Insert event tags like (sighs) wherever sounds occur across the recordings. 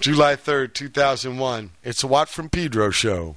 July 3rd, 2001. It's a Watt from Pedro show.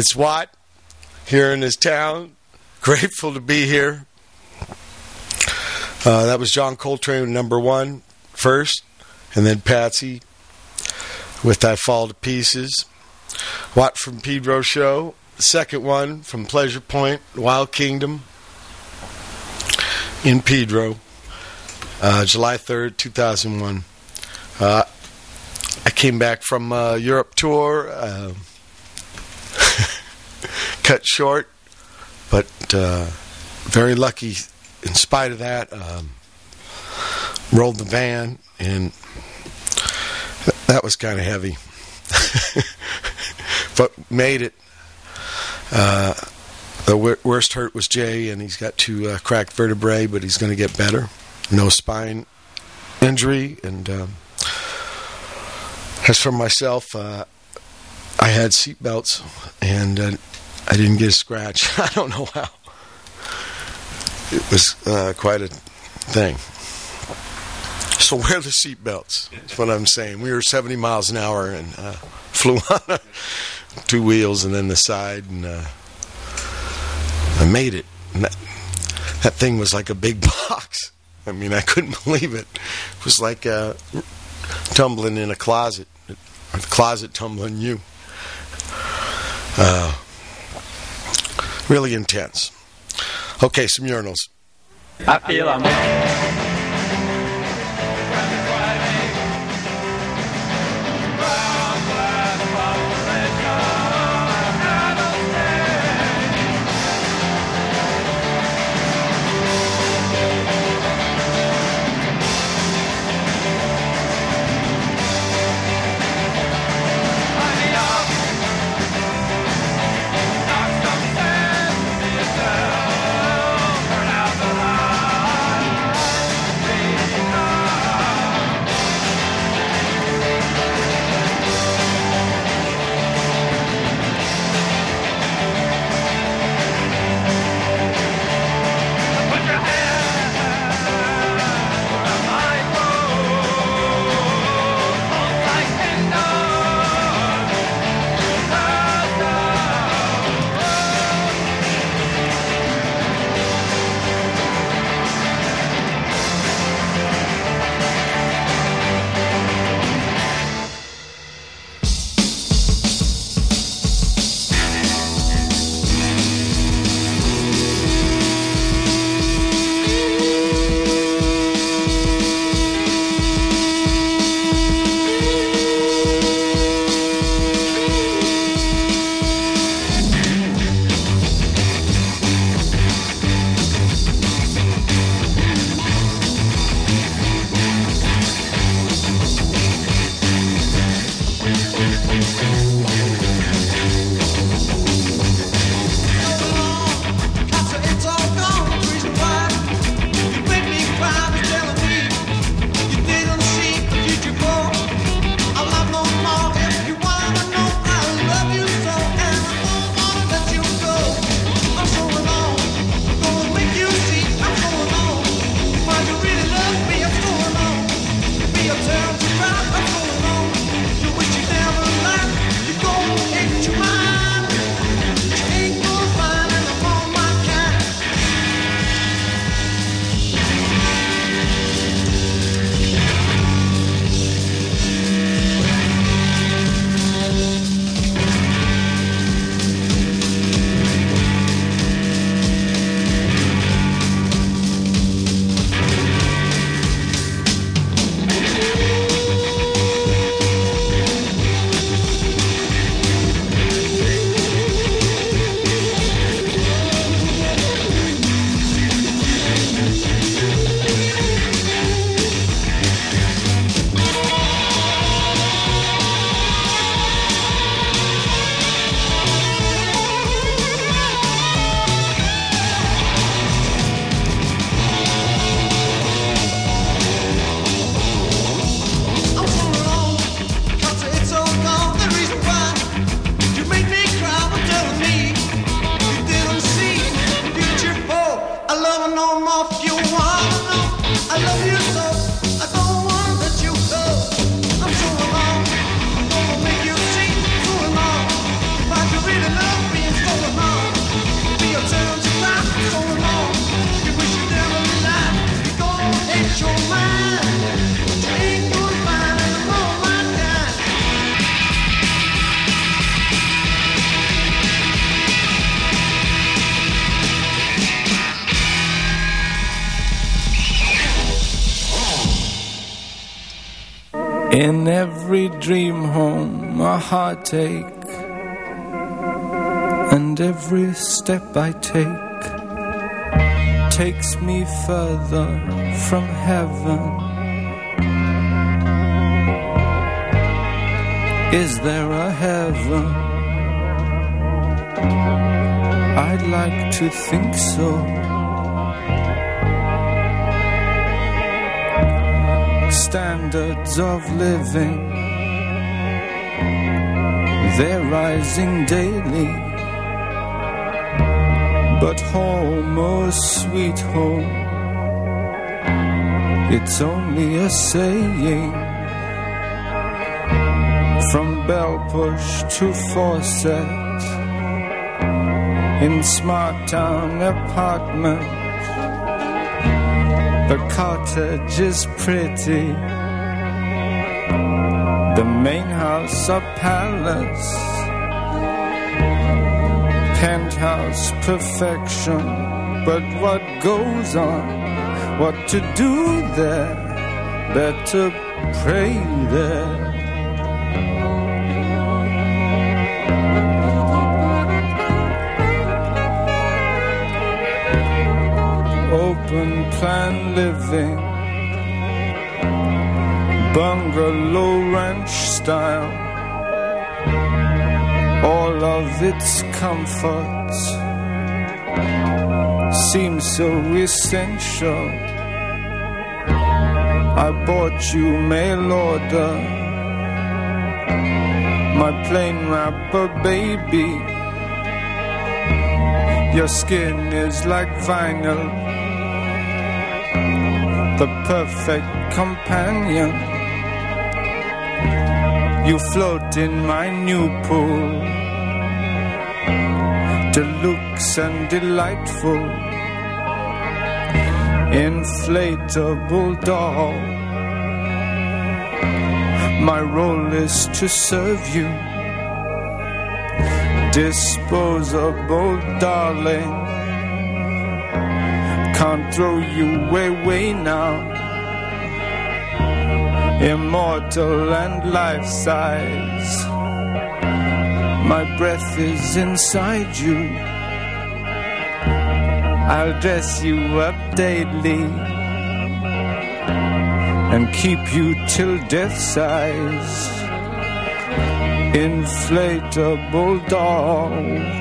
It's Watt here in this town. (laughs) Grateful to be here. Uh, that was John Coltrane, number one, first, and then Patsy with I Fall to Pieces. Watt from Pedro Show, second one from Pleasure Point, Wild Kingdom in Pedro, uh, July 3rd, 2001. Uh, I came back from uh, Europe tour, uh, (laughs) cut short, but uh, very lucky in spite of that. Um, rolled the van, and that was kind of heavy, (laughs) but made it. Uh, the wor- worst hurt was Jay, and he's got two uh, cracked vertebrae, but he's going to get better. No spine injury, and um, as for myself, uh, I had seat belts, and uh, I didn't get a scratch. (laughs) I don't know how. It was uh, quite a thing. So wear the seat belts. That's what I'm saying. We were 70 miles an hour and uh, flew (laughs) on two wheels and then the side, and uh, I made it. That, that thing was like a big (laughs) box. I mean, I couldn't believe it. It was like uh, tumbling in a closet, closet tumbling you. Uh, really intense. Okay, some urinals. I feel I'm. Heartache, and every step I take takes me further from heaven. Is there a heaven? I'd like to think so. standards of living. They're rising daily. But home, oh sweet home, it's only a saying. From bell push to faucet, in smart town apartments the cottage is pretty. Main house a palace. Penthouse perfection. But what goes on? What to do there? Better pray there. open plan living, bungalow ranch style, all of its comforts seem so essential. I bought you mail order, my plain wrapper baby. Your skin is like vinyl the perfect companion. You float in my new pool, deluxe and delightful, inflatable doll. My role is to serve you, disposable darling can't throw you away now. Immortal and life size. My breath is inside you. I'll dress you up daily and keep you till death size. Inflatable doll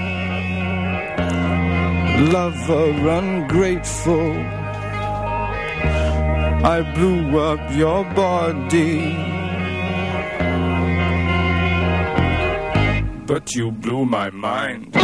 lover ungrateful. I blew up your body, but you blew my mind.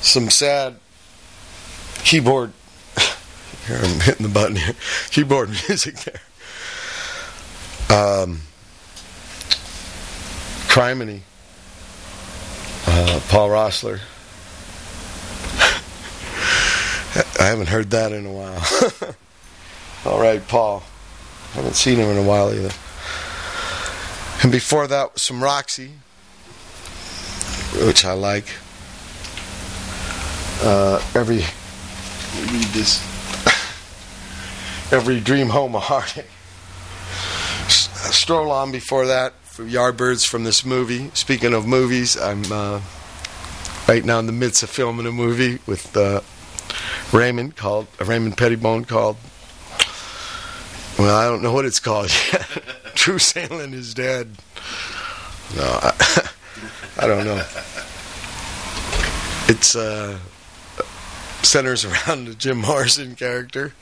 Some sad keyboard. (laughs) Here I'm hitting the button here. Keyboard (laughs) music there. Um, Crimony. Uh, Paul Roessler. (laughs) I haven't heard that in a while. All right, Paul. Haven't seen him in a while either. And before that, some Roxy, which I like. Uh, every read this. every dream home a heartache. (laughs) Stroll on before that for Yardbirds from this movie. Speaking of movies, I'm uh, right now in the midst of filming a movie with uh, Raymond called Raymond Pettibon called. Well, I don't know what it's called yet. (laughs) True Sailing is dead. No, I, (laughs) I don't know. It's uh, centers around the Jim Morrison character.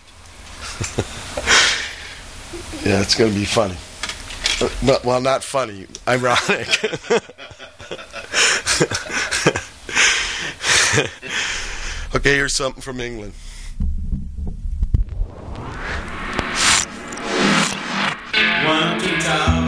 (laughs) yeah, it's going to be funny. Well, well, not funny, ironic. (laughs) okay, here's something from England. One to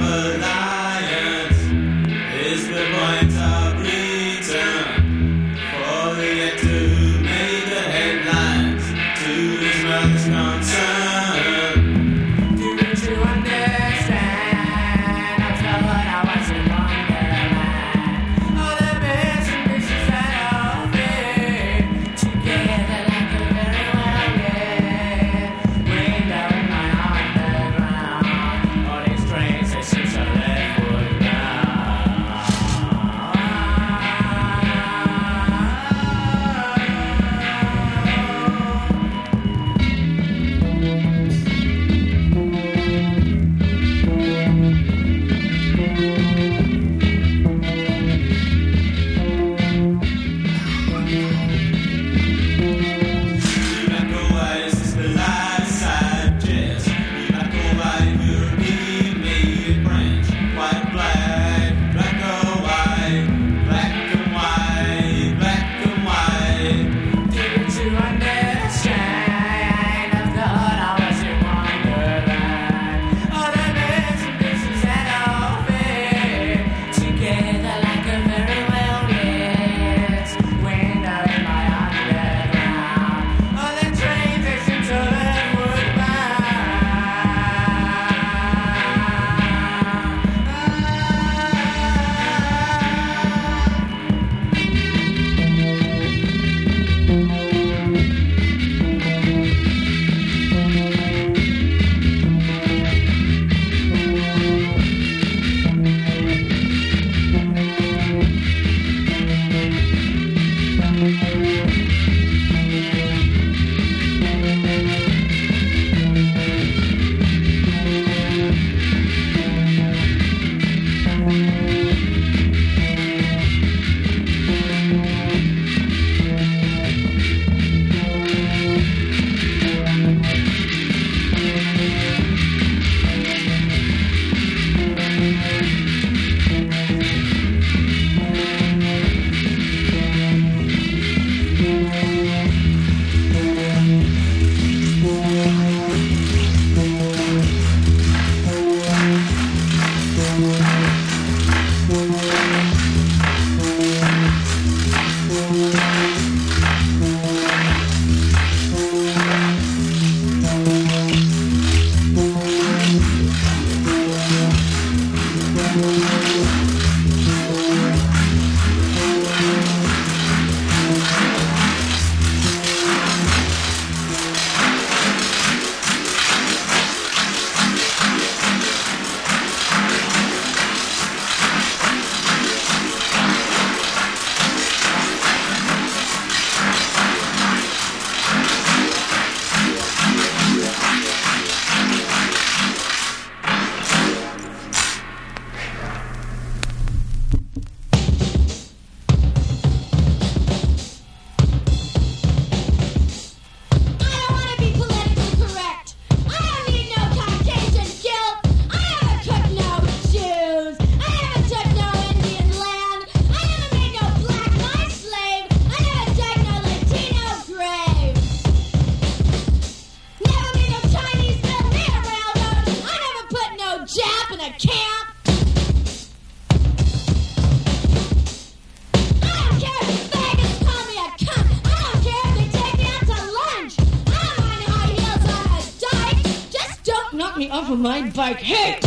my bike. Hey!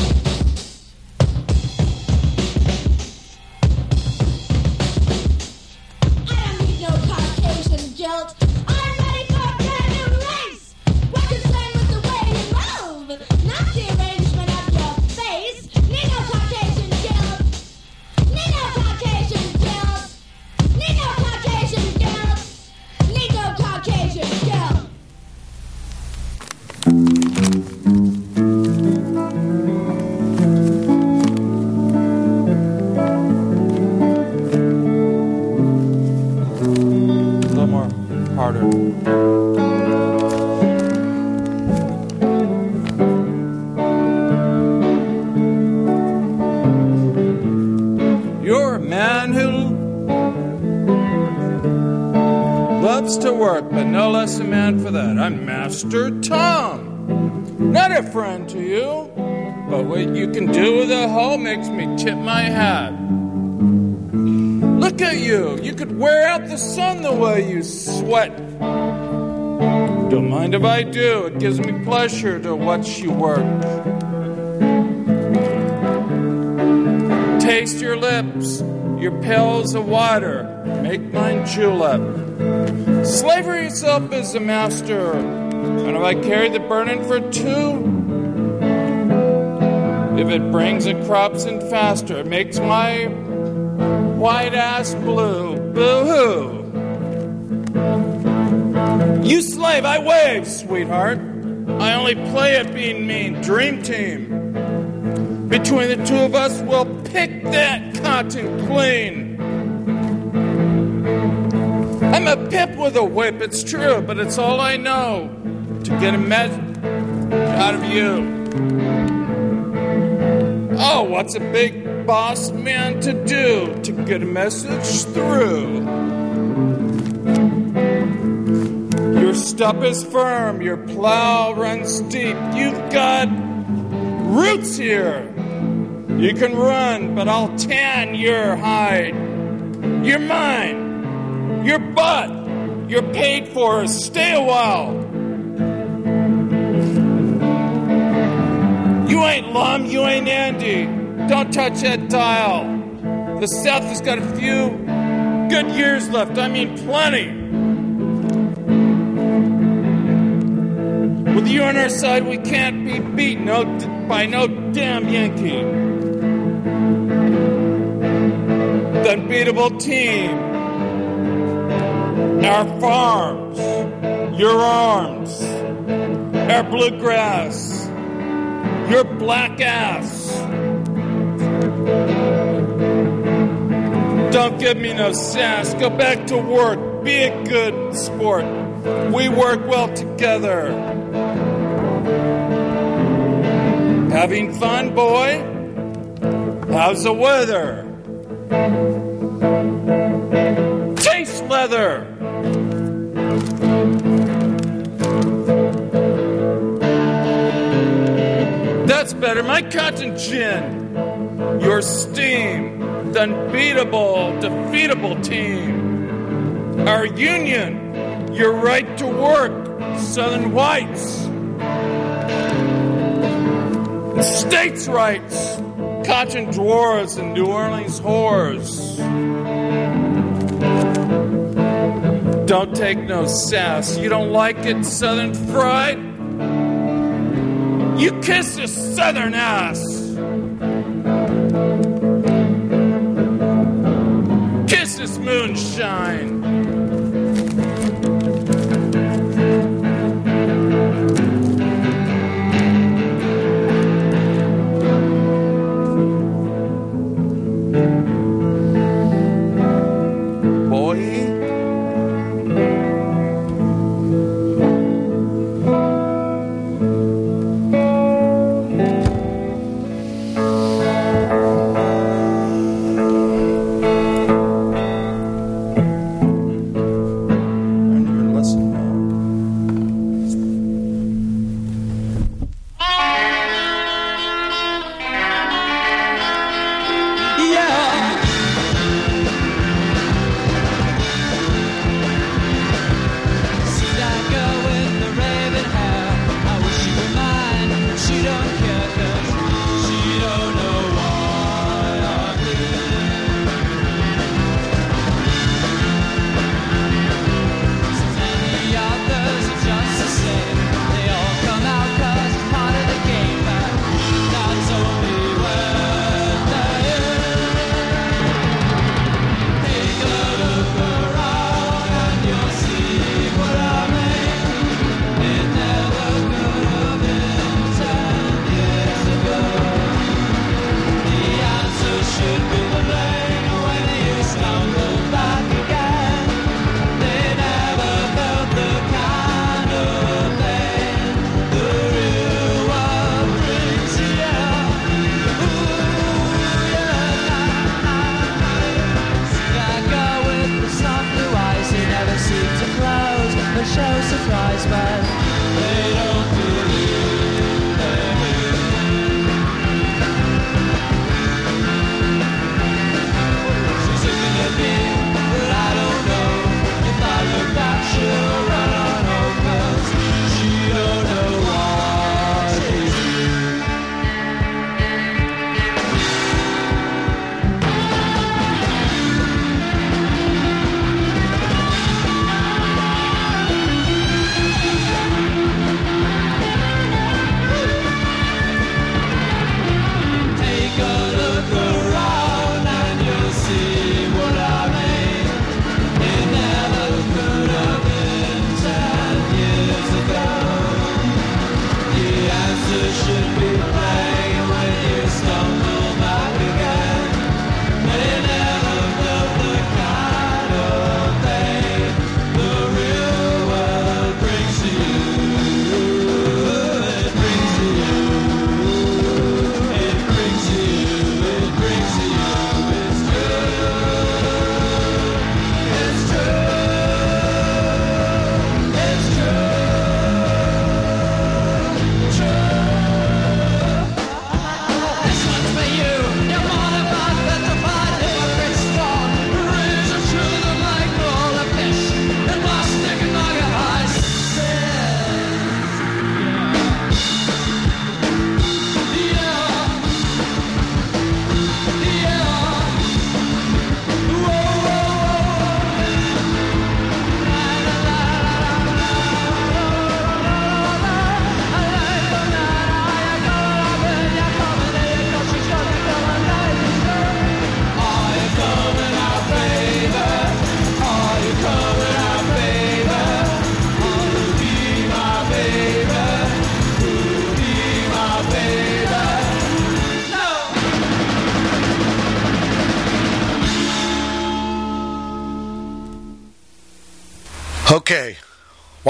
That. I'm Master Tom. Not a friend to you, but what you can do with a hoe makes me tip my hat. Look at you. You could wear out the sun the way you sweat. Don't mind if I do. It gives me pleasure to watch you work. Taste your lips, your pails of water. Make mine julep. Slavery itself is a master. And if I carry the burden for two, if it brings the crops in faster, it makes my white ass blue. Boo hoo. You slave, I wave, sweetheart. I only play at being mean. Dream team. Between the two of us, we'll pick that cotton clean. With a whip, it's true, but it's all I know to get a message out of you. Oh, what's a big boss man to do to get a message through? Your step is firm, your plow runs deep. You've got roots here. You can run, but I'll tan your hide. You're mine. Your butt. You're paid for. Stay a while. You ain't Lum, you ain't Andy. Don't touch that dial. The South has got a few good years left. I mean, plenty. With you on our side, we can't be beaten by no damn Yankee. The unbeatable team. Our farms, your arms, our bluegrass, your black ass. Don't give me no sass. Go back to work. Be a good sport. We work well together. Having fun, boy? How's the weather? Taste leather! Better. My cotton gin. Your steam. The unbeatable, defeatable team. Our union. Your right to work. Southern whites. States' rights. Cotton dwarves and New Orleans whores. Don't take no sass. You don't like it, Southern fried? You kiss a Southern ass. Kiss this moonshine.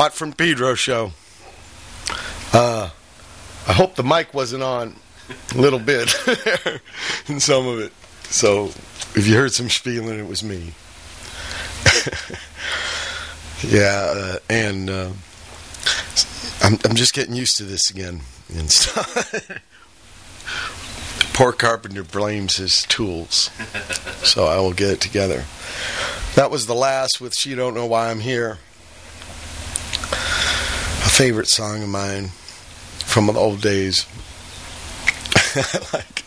Watt from Pedro show. Uh, I hope the mic wasn't on a little bit (laughs) in some of it. So if you heard some spieling, it was me. (laughs) yeah, uh, and uh, I'm I'm just getting used to this again and stuff. (laughs) Poor Carpenter blames his tools, so I will get it together. That was the last with "She Don't Know Why I'm Here." A favorite song of mine from the old days. (laughs) like,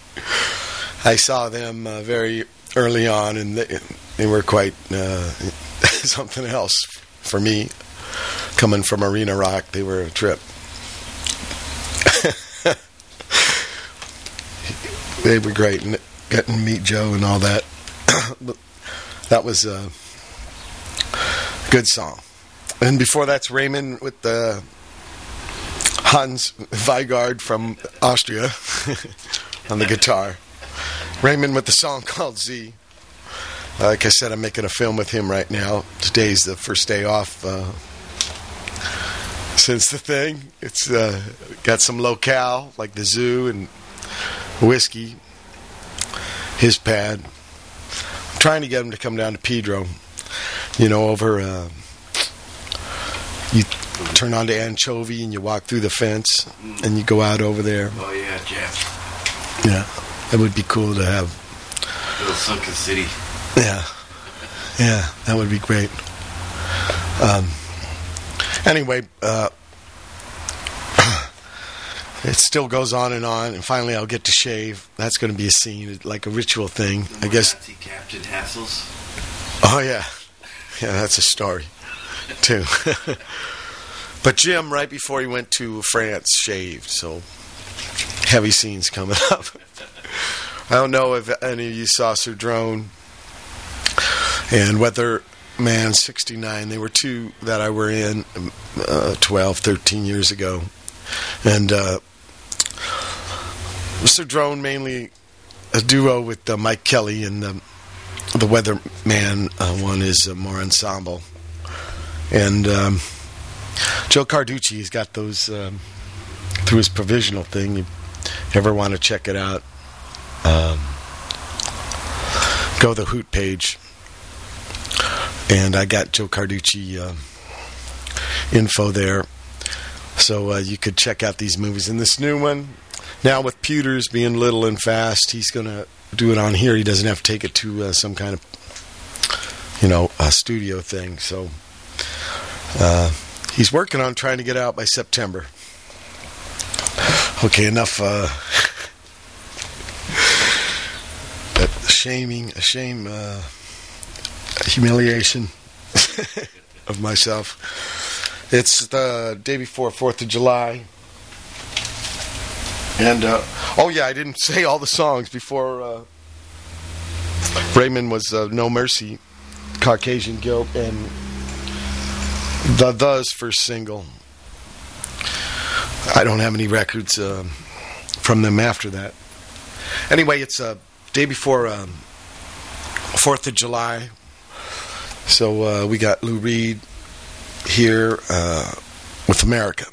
I saw them uh, very early on, and they, they were quite uh, (laughs) something else for me. Coming from Arena Rock, they were a trip. (laughs) they were great, and getting to meet Joe and all that. (coughs) That was a good song. And before that's Raymond with the Hans Weigard from Austria (laughs) on the guitar. Raymond with the song called Z. Like I said, I'm making a film with him right now. Today's the first day off uh, since the thing. It's uh, got some locale like the zoo and whiskey. His pad. I'm trying to get him to come down to Pedro. You know, over. Uh, you turn onto Anchovy and you walk through the fence and you go out over there. Oh yeah, Jeff. Yeah, that would be cool to have. Little sunken city. Yeah, yeah, that would be great. Um, anyway, uh, (clears throat) it still goes on and on, and finally I'll get to shave. That's going to be a scene, like a ritual thing, I guess. Nazi Captain Hassels. Oh yeah, yeah, that's a story too. (laughs) but Jim, right before he went to France, shaved. So heavy scenes coming (laughs) up. I don't know if any of you saw Sir Drone and Weatherman 69. They were two that I were in uh, 12, 13 years ago. And uh, Sir Drone mainly a duo with uh, Mike Kelley and the the Weatherman uh, one is uh, more ensemble. And um, Joe Carducci has got those um, through his provisional thing. You ever want to check it out? Um, go to the Hoot page, and I got Joe Carducci uh, info there, so uh, you could check out these movies. And this new one, now with Pewters being little and fast, he's gonna do it on here. He doesn't have to take it to uh, some kind of, you know, studio thing. So uh, he's working on trying to get out by September. Okay, enough. Uh, (laughs) that shaming, shame, uh, humiliation (laughs) of myself. It's the day before Fourth of July. And uh, oh yeah, I didn't (laughs) say all the songs before. Uh, Raymond was uh, Noh Mercy, Caucasian Guilt, and the The's first single. I don't have any records uh, from them after that. Anyway, it's a day before um, Fourth of July, so uh, we got Lou Reed here uh, with America.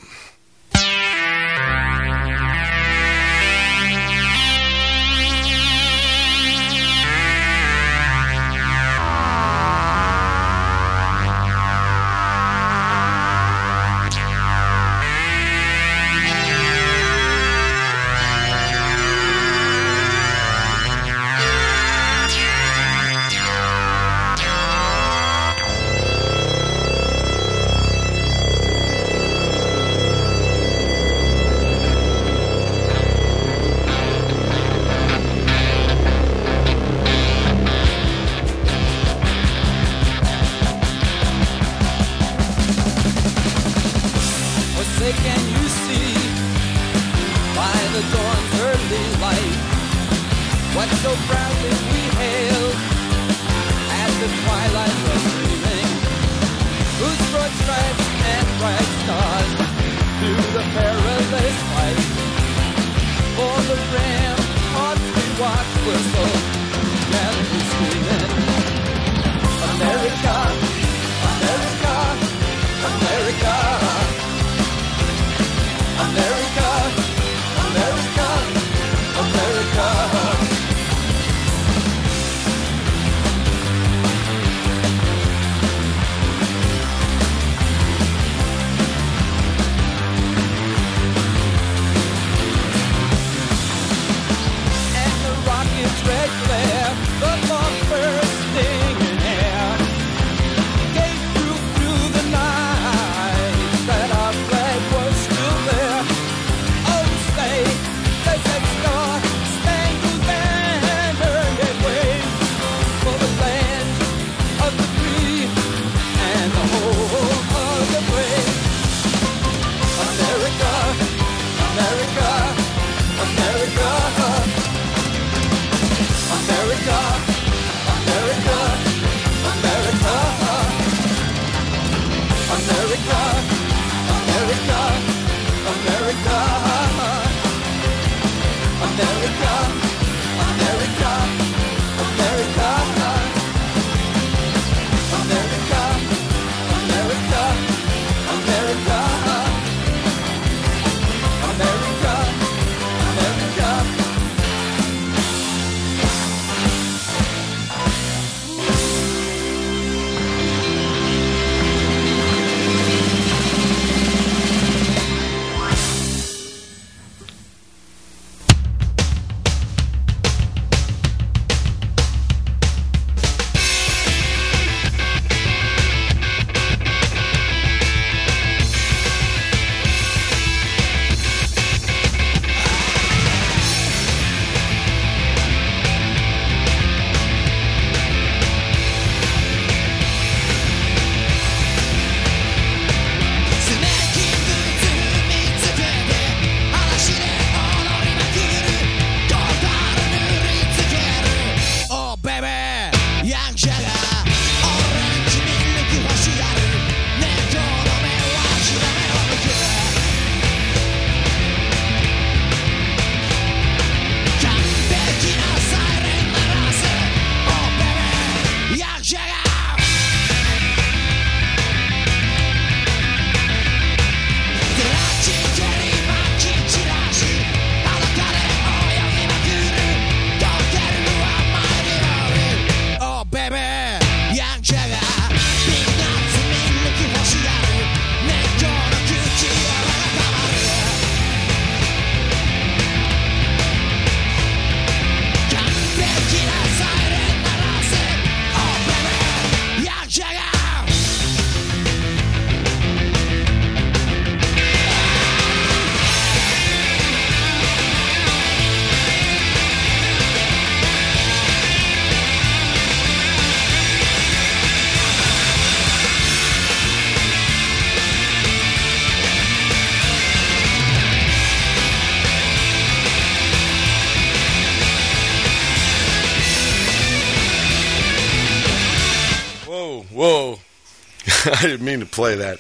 play that.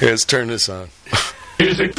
(laughs) Let's turn this on. Music.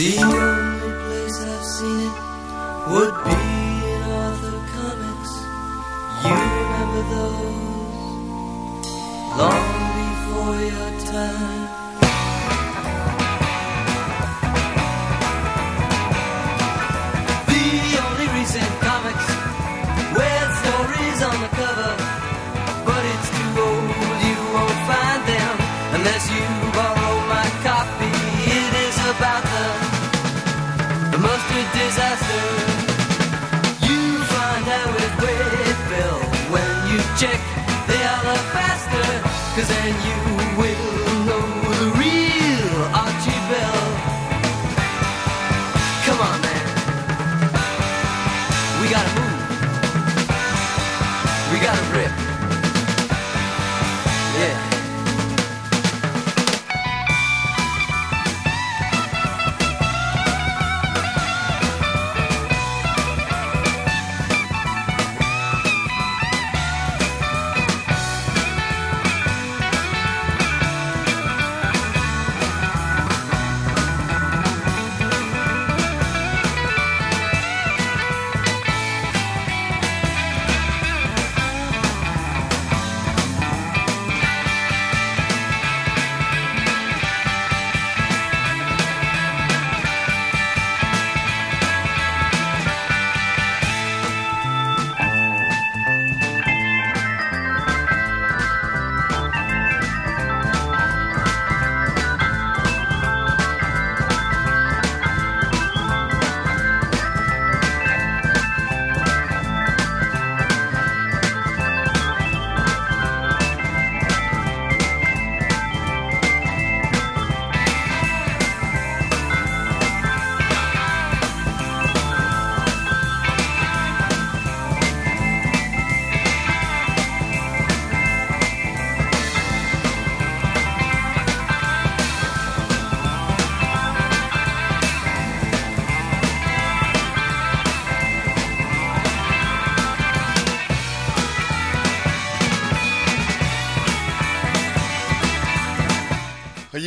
The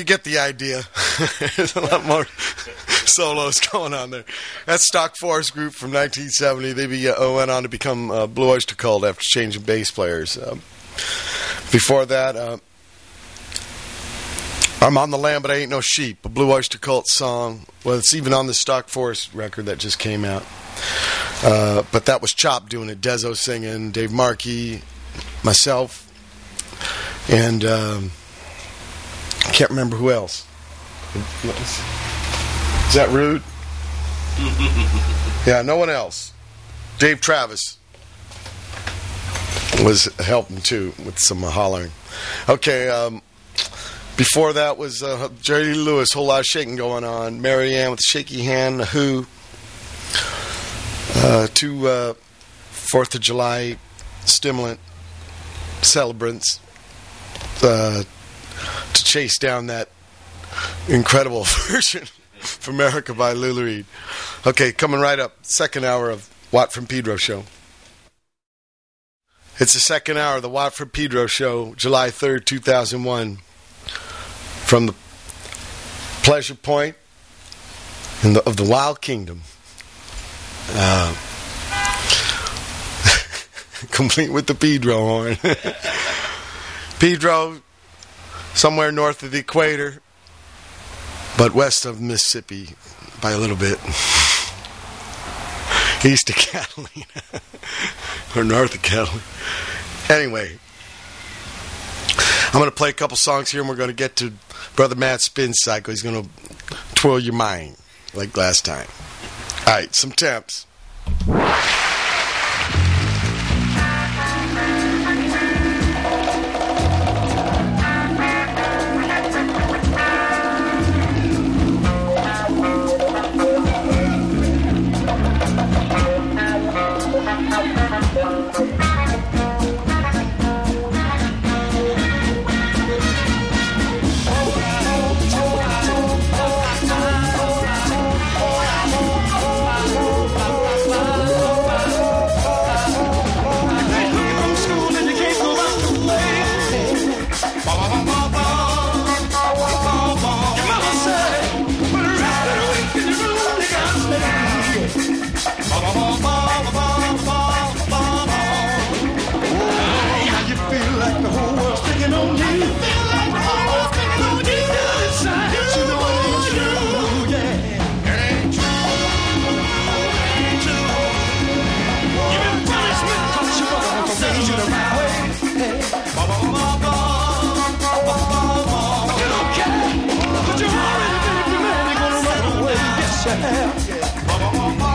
you get the idea. (laughs) There's a lot more (laughs) solos going on there. That's Stalk-Forrest Group from 1970. They be, uh, went on to become uh, Blue Oyster Cult after changing bass players. Um, before that, uh, I'm on the land, but I ain't no sheep. A Blue Oyster Cult song. Well, it's even on the Stalk-Forrest record that just came out. Uh, but that was Chop doing it. Dezo singing, Dave Markey, myself, and um, can't remember who else. Is that rude? (laughs) yeah, no one else. Dave Travis was helping too with some hollering. Okay, um, before that was uh, Jerry Lewis, whole lot of shaking going on. Mary Ann with shaky hand, The Who. Uh, two uh, Fourth of July stimulant celebrants uh, to chase down that incredible (laughs) version of America by Lou Reed. Okay, coming right up, second hour of Watt from Pedro show. It's the second hour of the Watt from Pedro show, July 3rd, 2001, from the Pleasure Point in the, of the Wild Kingdom. Uh, (laughs) complete with the Pedro horn. (laughs) Pedro, somewhere north of the equator, but west of Mississippi by a little bit. (laughs) East of Catalina, (laughs) or north of Catalina. Anyway, I'm going to play a couple songs here and we're going to get to Brother Matt's Spin Cycle. He's going to twirl your mind like last time. All right, some temps. yeah.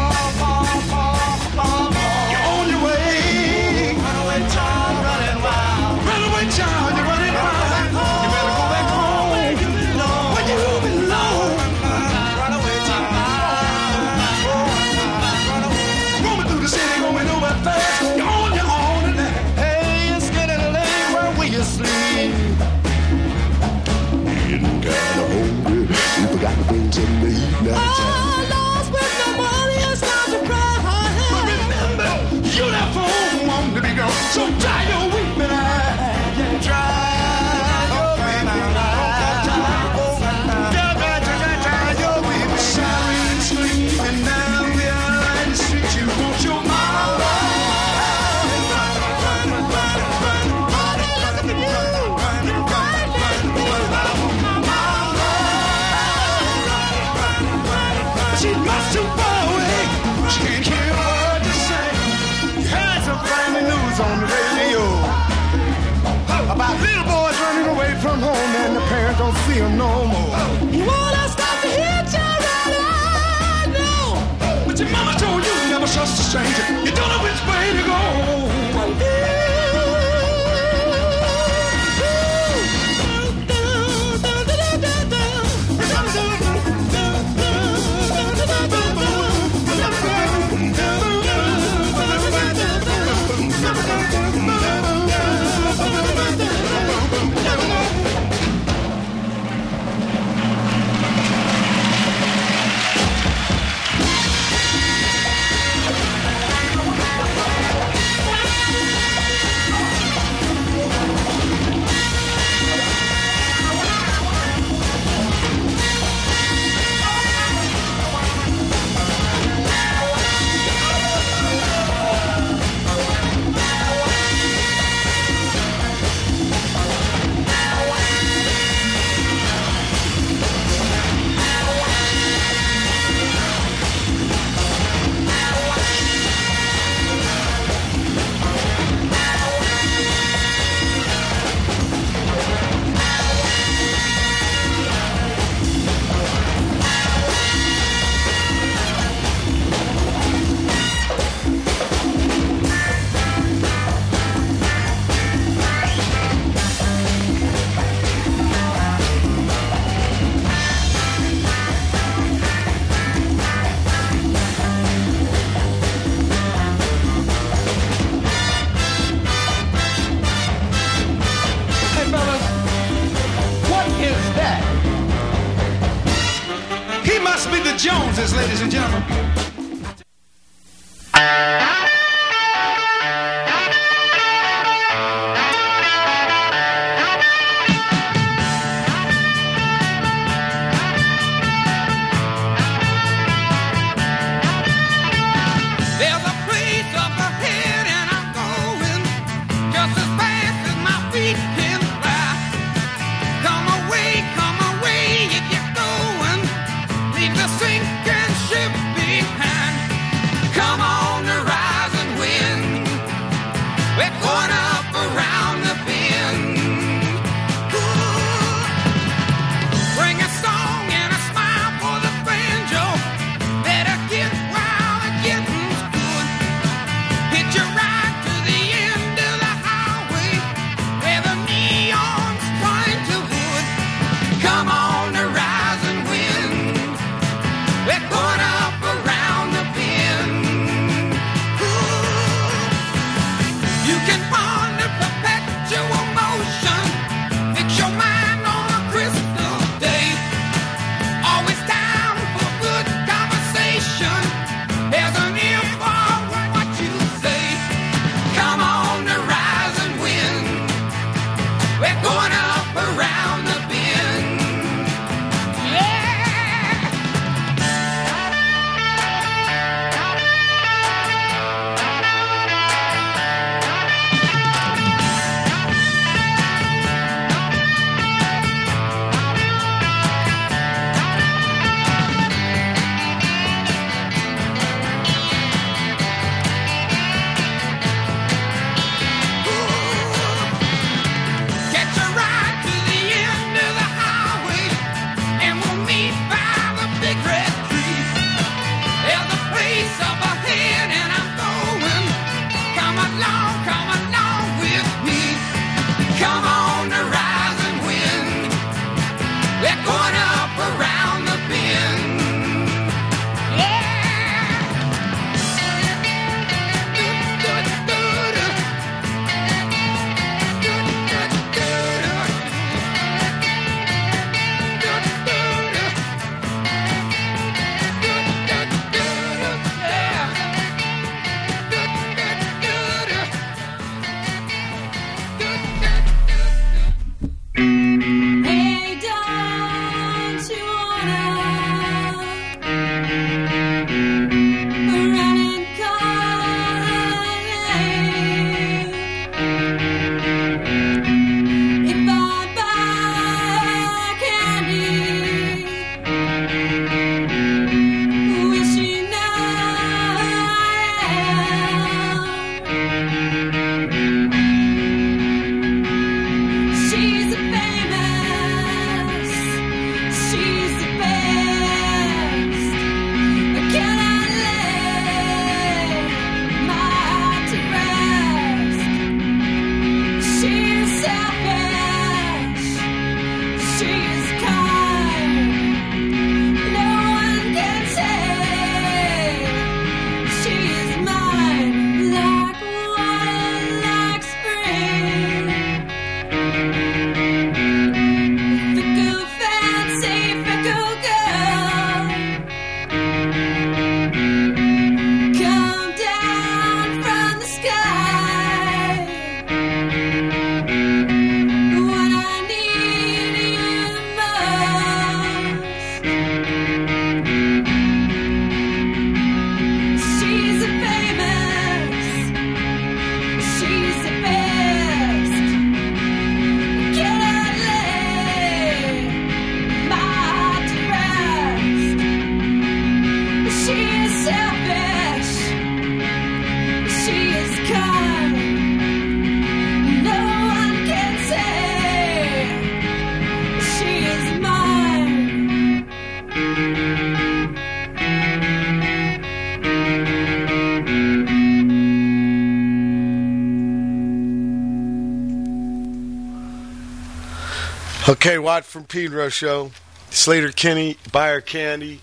Okay, Watt from Pedro Show. Sleater-Kinney, Buyer Candy,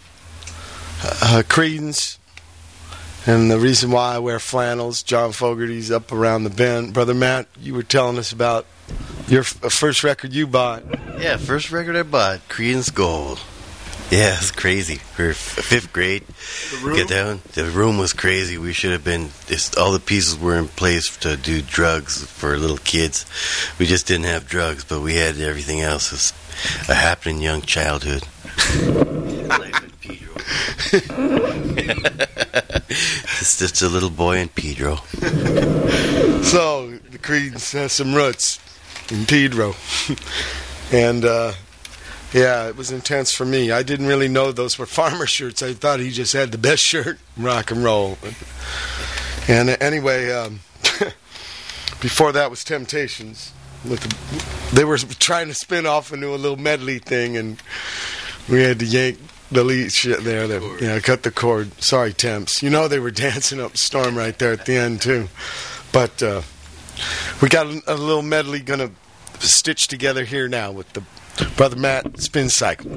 uh, Creedence. And the reason why I wear flannels, John Fogerty's up around the bend. Brother Matt, you were telling us about your f- uh, first record you bought. Yeah, first record I bought, Creedence Gold. Yeah, it's crazy. We f- fifth grade. Room? Get down. The room was crazy. We should have been. All the pieces were in place to do drugs for little kids. We just didn't have drugs, but we had everything else. It was a happening young childhood. (laughs) it's just a little boy in Pedro. So, the Creedence has some roots in Pedro. (laughs) and, uh, yeah, it was intense for me. I didn't really know those were farmer (laughs) shirts. I thought he just had the best shirt rock and roll. And anyway, um, (laughs) before that was Temptations. With the, they were trying to spin off into a little medley thing, and we had to yank the lead shit there. That, yeah, cut the cord. Sorry, Temps. You know they were (laughs) dancing up storm right there at the end too. But uh, we got a, a little medley gonna stitch together here now with the brother Matt spin cycle.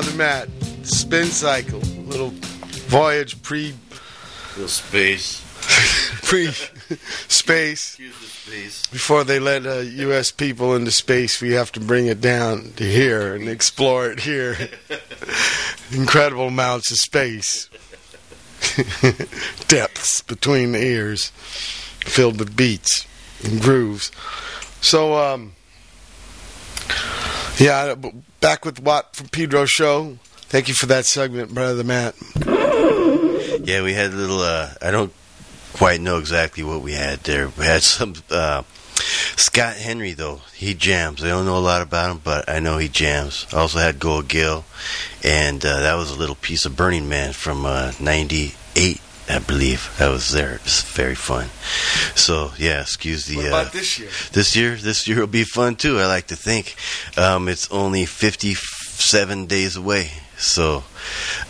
Brother Matt. Spin cycle, little voyage pre Little space. (laughs) pre space. Space. Before they let uh, U.S. people into space, we have to bring it down to here and explore it here. (laughs) Incredible amounts of space, (laughs) depths between the ears, filled with beats and grooves. So, um, yeah, back with Watt from Pedro Show. Thank you for that segment, brother Matt. Yeah, we had a little. Uh, I don't quite know exactly what we had there. We had some uh, Scott Henry though. He jams. I don't know a lot about him, but I know he jams. I also had Gold Gill, and uh, that was a little piece of Burning Man from '98. I believe I was there. It was very fun. So yeah, excuse the. What uh, about this year? This year, this year will be fun too. I like to think. Um, it's only fifty-seven days away, so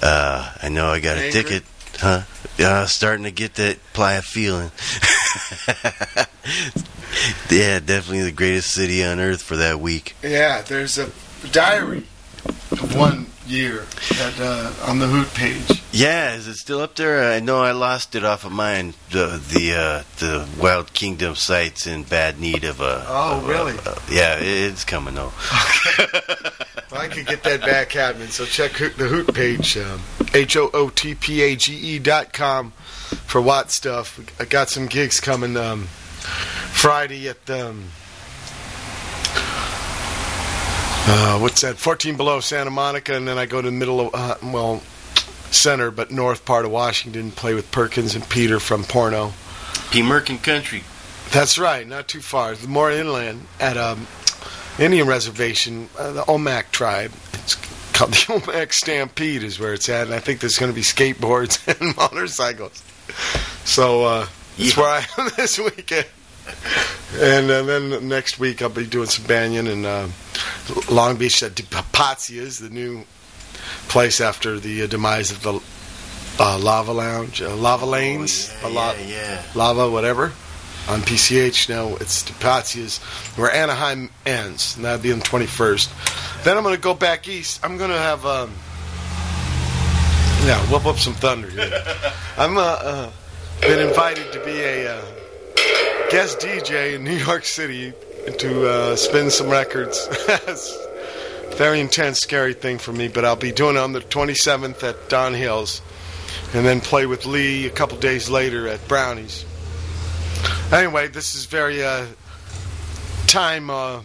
uh, I know I got a ticket, huh? Yeah, starting to get that playa feeling. (laughs) yeah, definitely the greatest city on earth for that week. Yeah, there's a diary of one year that, uh, on the Hoot page. Yeah, is it still up there? I know I lost it off of mine. The the uh, the Wild Kingdom sites in bad need of a. Oh, of a- really? uh, yeah, it's coming though. (laughs) Well, I could get that back happening. So check the Hoot page, um, H O O T P A G E dot com for Watt stuff. I got some gigs coming um, Friday at um, uh, what's that? 14 below Santa Monica, and then I go to the middle of uh, well center, but north part of Washington. Play with Perkins and Peter from Porno. P. Merkin Country. That's right, not too far. More inland at um, Indian reservation, uh, the Omak tribe. It's called the (laughs) Omak Stampede, is where it's at, and I think there's going to be skateboards (laughs) and motorcycles. So uh, that's where I am (laughs) this weekend. And uh, then next week I'll be doing some banyan and. uh, Long Beach at Papazia's, the new place after the uh, demise of the uh, Lava Lounge, uh, Lava Lanes, a lot, Oh, yeah. Lava, whatever, on PCH. Now it's Di Piazza's, where Anaheim ends, and that'll be on the 21st. Then I'm going to go back east. I'm going to have, um, yeah, whoop up some thunder here. (laughs) I'm uh, uh, been invited to be a uh, guest DJ in New York City to uh, spin some records. (laughs) Very intense, scary thing for me, but I'll be doing it on the 27th at Don Hills, and then play with Lee a couple days later at Brownies. Anyway, this is very uh, time uh,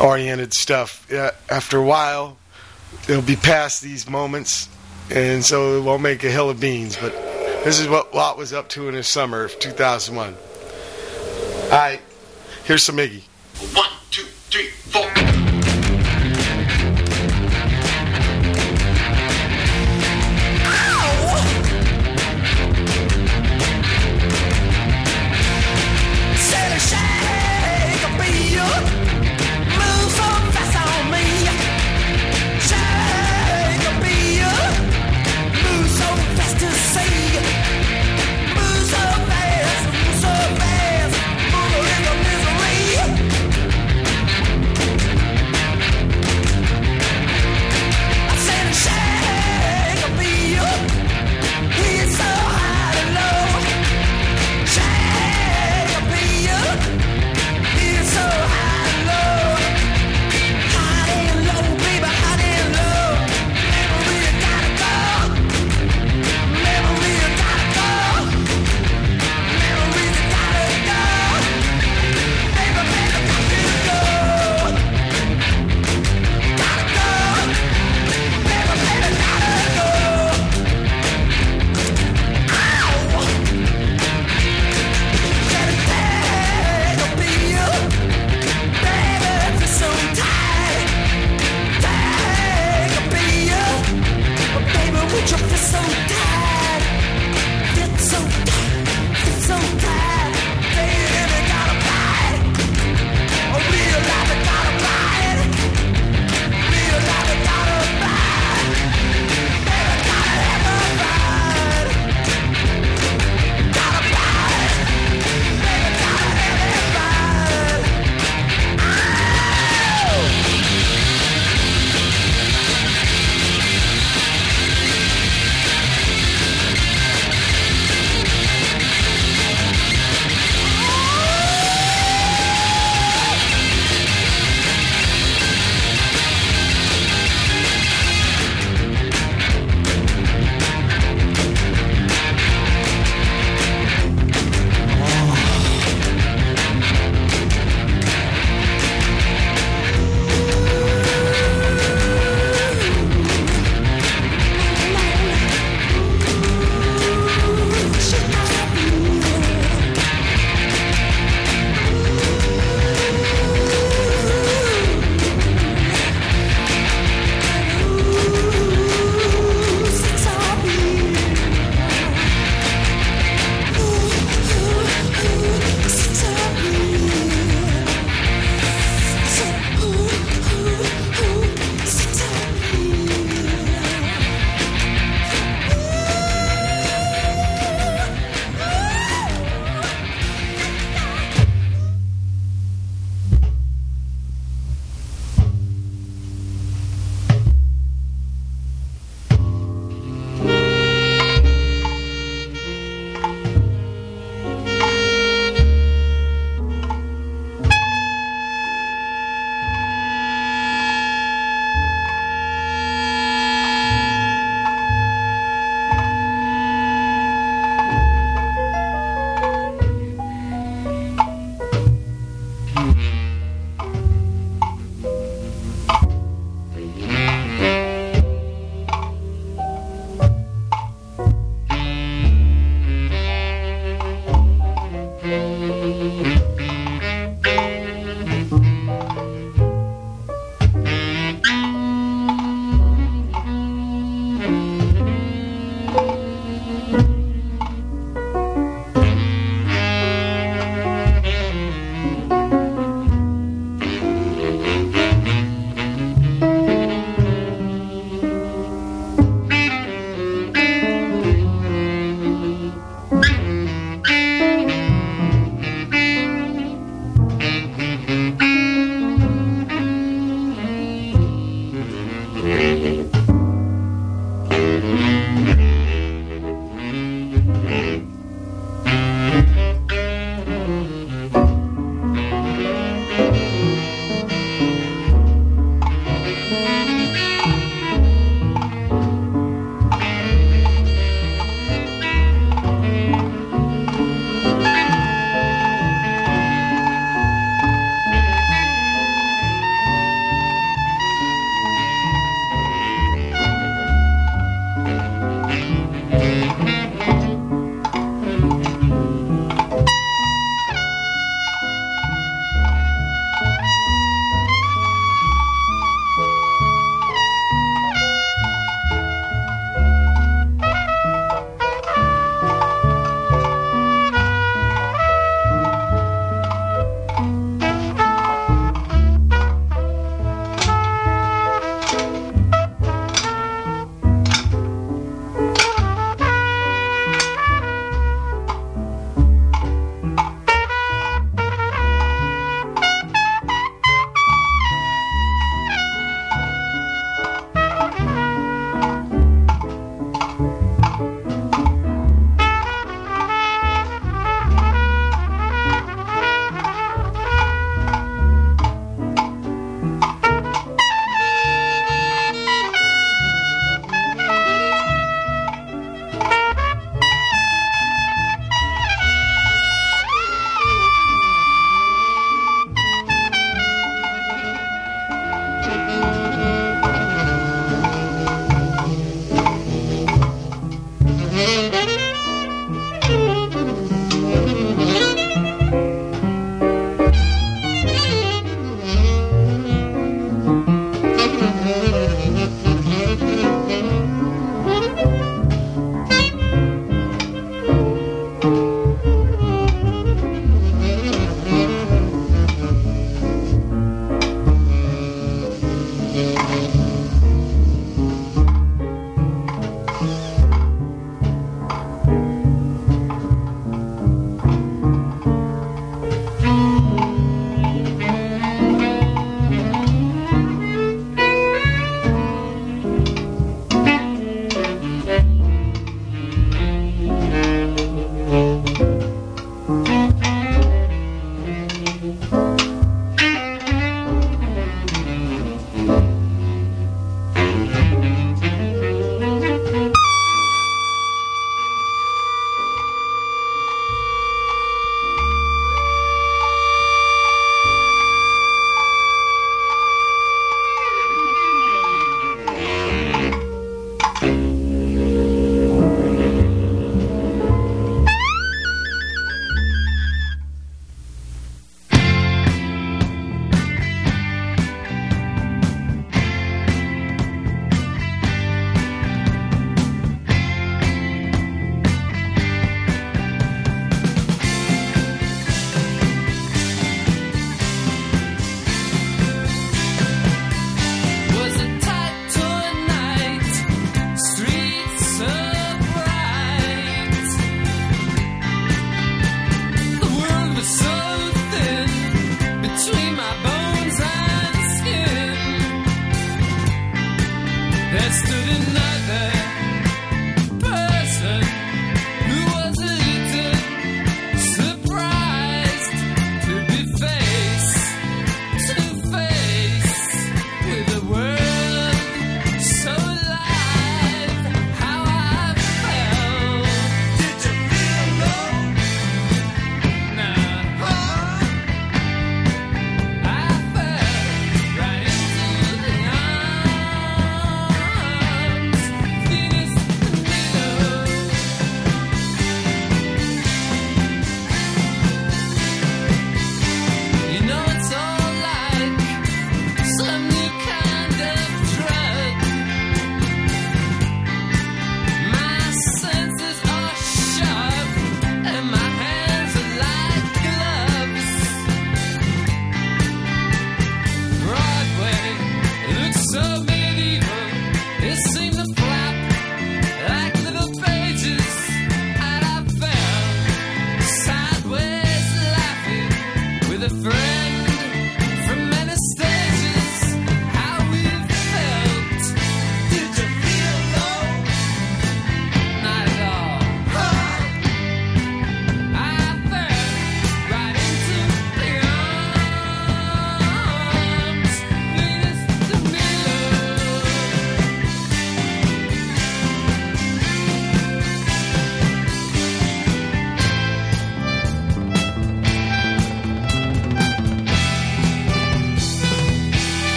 oriented stuff. Yeah, after a while, it'll be past these moments, and so it won't make a hill of beans. But this is what Watt was up to in the summer of 2001. All right, here's some Iggy. One, two, three, four.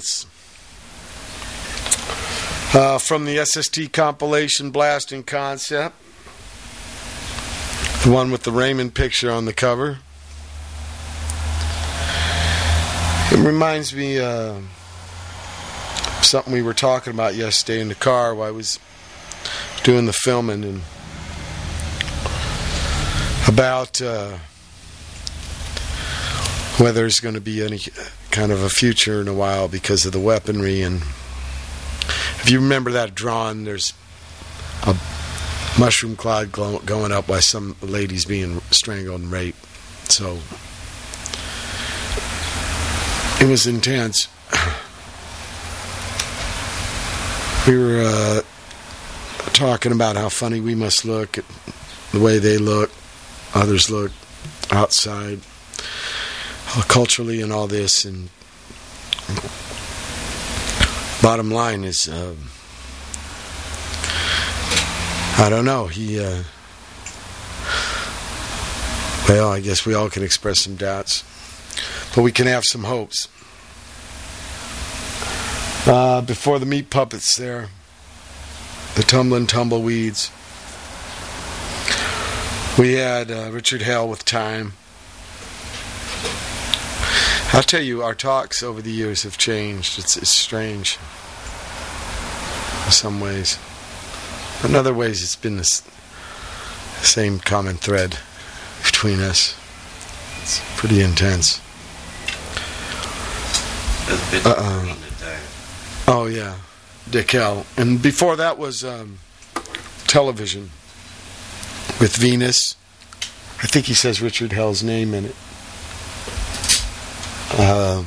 Puppets. Uh, from the SST compilation Blasting Concept. The one with the Raymond picture on the cover. It reminds me uh, something we were talking about yesterday in the car while I was doing the filming and about uh, whether there's going to be any kind of a future in a while because of the weaponry. And if you remember that drawing there's a mushroom cloud going up by some ladies being strangled and raped. So it was intense. (sighs) We were uh, talking about how funny we must look the way they look others look outside culturally and all this and bottom line is um, I don't know he uh, well I guess we all can express some doubts but we can have some hopes uh, before the meat puppets there the tumbling tumbleweeds We had uh, Richard Hell with Time. I'll tell you, our talks over the years have changed. It's, it's strange in some ways. In other ways, it's been the same common thread between us. It's pretty intense. Uh-uh. Oh, yeah. Dick Hell. And before that was um, television with Venus. I think he says Richard Hell's name in it. Um,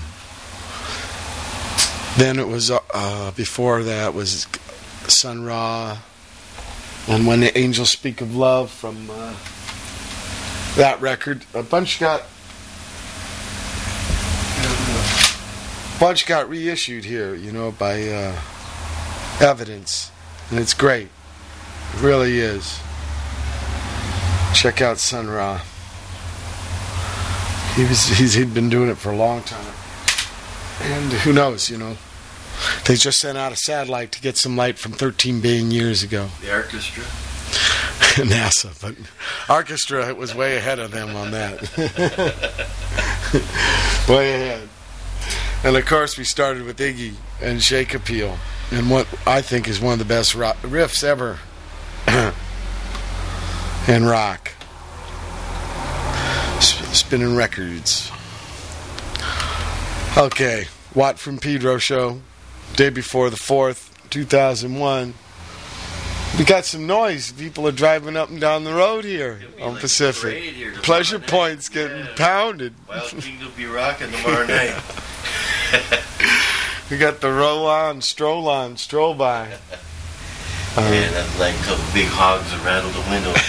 then it was uh, before that was Sun Ra, and when the angels speak of love from uh, that record, a bunch got a bunch got reissued here, you know, by uh, Evidence, and it's great. It really is. Check out Sun Ra. He was (laughs) he's, he'd been doing it for a long time, and who knows, you know. They just sent out a satellite to get some light from 13 billion years ago. The orchestra. (laughs) NASA, but orchestra was way ahead of them on that. (laughs) way ahead. And of course, we started with Iggy and Shake Appeal, and what I think is one of the best rock, riffs ever (coughs) in rock. Sp- spinning records. Okay, Watt from Pedro show, day before the 4th, 2001. We got some noise. People are driving up and down the road here on Pacific. here Pleasure night. points getting pounded. Wild Kingdom will be rocking tomorrow (laughs) night. We got the roll on, stroll on, stroll by. (laughs) and that's like a couple big hogs that rattle the window. (laughs)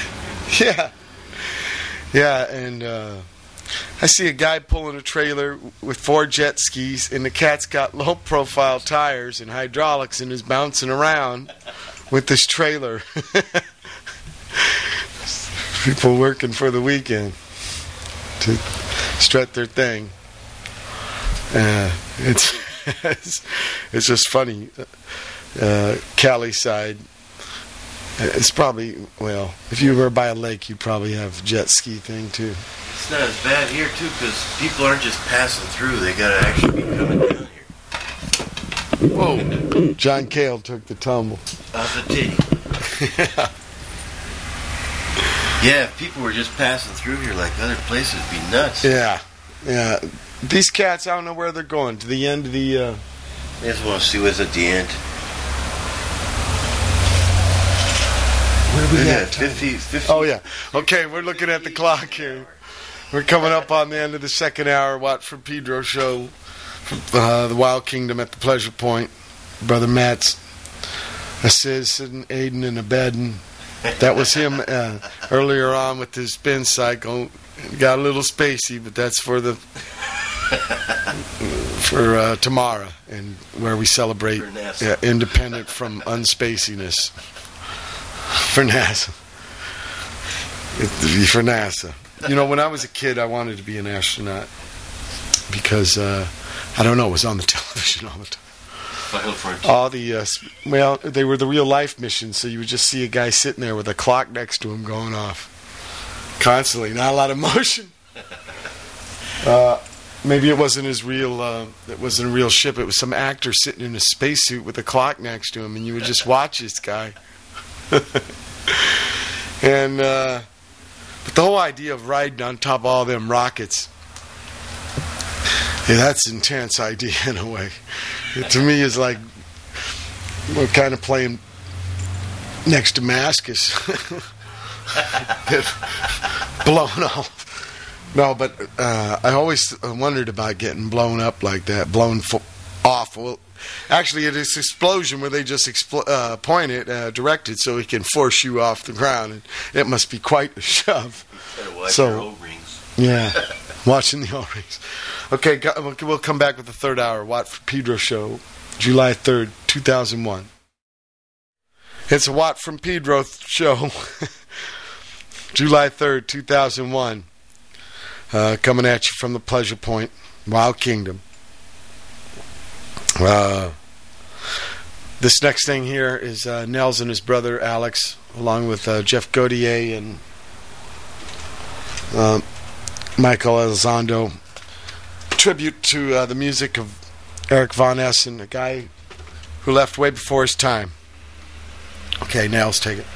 Yeah. Yeah, and uh, I see a guy pulling a trailer with four jet skis, and the cat's got low profile tires and hydraulics and is bouncing around with this trailer. (laughs) People working for the weekend to strut their thing. Uh, it's, (laughs) it's just funny. Uh, Cali side. It's probably well. If you were by a lake, you'd probably have jet ski thing too. It's not as bad here too, because people aren't just passing through; they gotta actually be coming down here. Whoa! John Cale took the tumble. Off the titty. Yeah, (laughs) Yeah, if people were just passing through here like other places, it'd be nuts. Yeah, yeah. These cats, I don't know where they're going. To the end of the. Uh, They just want to see what's at the end. Where we Yeah, at? 50, 50. Oh yeah. Okay, we're looking at the clock here. We're coming up on the end of the second hour. Watt from Pedro show, from uh, the Wild Kingdom at the Pleasure Point. Brother Matt's Assiz sitting Aiden in a bed, that was him uh, earlier on with his spin cycle. Got a little spacey, but that's for the for uh, tomorrow, and where we celebrate independent from unspaciness for NASA. It- for NASA. You know, when I was a kid, I wanted to be an astronaut because uh, I don't know, it was on the (laughs) television all the time. All the uh, well, they were the real life missions, so you would just see a guy sitting there with a clock next to him going off constantly. Not a lot of (laughs) motion. Uh, maybe it wasn't his real. Uh, it wasn't a real ship. It was some actor sitting in a spacesuit with a clock next to him, and you would just watch this guy. (laughs) and uh, but the whole idea of riding on top of all them rockets. Yeah, that's an intense idea in a way. It, to me, is like we're kind of playing next Damascus, (laughs) blown off. No, but uh, I always wondered about getting blown up like that, blown fo- off. Well, actually, it is explosion where they just expl- uh, point it, uh, direct it, so it can force you off the ground, and it must be quite a shove. So-. Yeah, (laughs) watching the O-rings. Okay, we'll- come back with the third hour. Watt for Pedro show, July third, two thousand one. It's a Watt from Pedro show, (laughs) July third, two thousand one. Uh, coming at you from the Pleasure Point, Wild Kingdom. Uh, this next thing here is uh, Nels and his brother Alex, along with uh, Jeff Gauthier and um, Michael Elizondo. Tribute to uh, the music of Eric Von Essen, a guy who left way before his time. Okay, let's take it.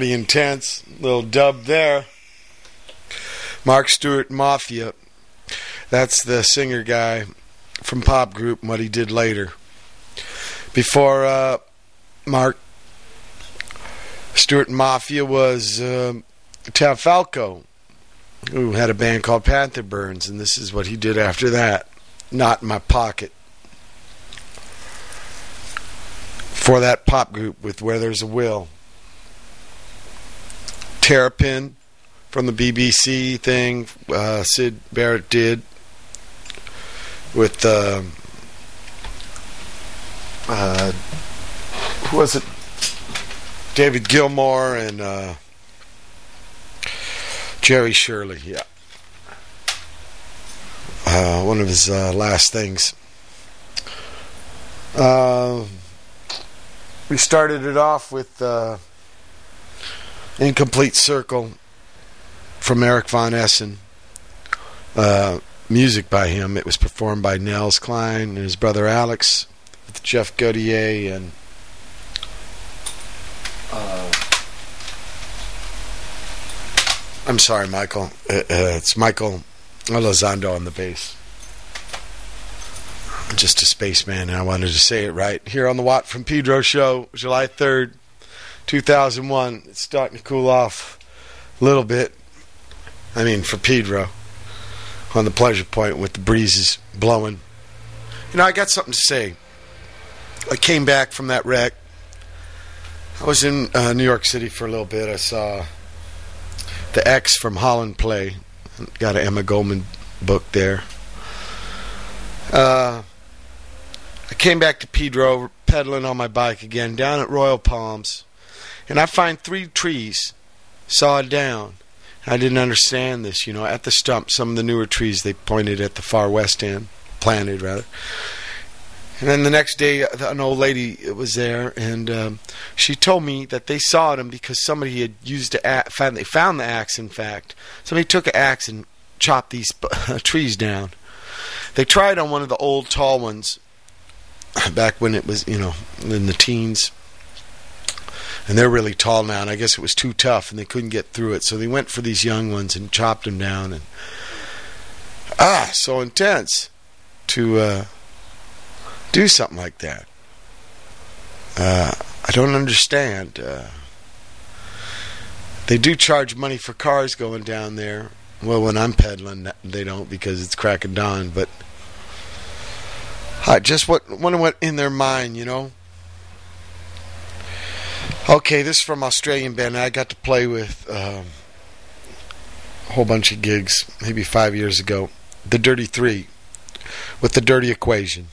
Pretty intense. Little dub there. Mark Stewart Mafia. That's the singer guy from Pop Group and what he did later. Before uh, Mark Stewart Mafia was uh, Falco, who had a band called Panther Burns, and this is what he did after that. Knot in my pocket. For that pop group with Where There's a Will. Terrapin from the BBC thing, uh, Syd Barrett did with uh, uh, who was it? David Gilmour and uh, Jerry Shirley. Yeah, uh, one of his uh, last things. We started it off with uh, "Incomplete Circle" from Eric Von Essen. Uh, music by him. It was performed by Nels Cline and his brother Alex, with Jeff Gauthier and uh, I'm sorry, Michael. Uh, uh, it's Michael Elizondo on the bass. I'm just a spaceman, and I wanted to say it right here on the Watt from Pedro show, July 3rd, 2001. It's starting to cool off a little bit. I mean, for Pedro on the pleasure point with the breezes blowing. You know, I got something to say. I came back from that wreck. I was in uh, New York City for a little bit. I saw the Ex from Holland play. Got an Emma Goldman book there. Uh, I came back to Pedro, pedaling on my bike again, down at Royal Palms, and I find three trees sawed down. I didn't understand this, you know. At the stump, some of the newer trees they pointed at the far west end, planted rather. And then the next day, an old lady was there, and um, she told me that they sawed them because somebody had used a axe. Found, they found the axe, in fact. Somebody took an axe and chopped these (laughs) trees down. They tried on one of the old tall ones back when it was, you know, in the teens. And they're really tall now, and I guess it was too tough, and they couldn't get through it. So they went for these young ones and chopped them down. And ah, so intense to. Uh, do something like that. Uh, I don't understand. Uh, they do charge money for cars going down there. Well, when I'm peddling, they don't because it's crack of dawn. But I just what wonder what in their mind, you know. Okay, this is from Australian band. I got to play with um, a whole bunch of gigs, maybe five years ago. The Dirty Three, with the Dirty Equation.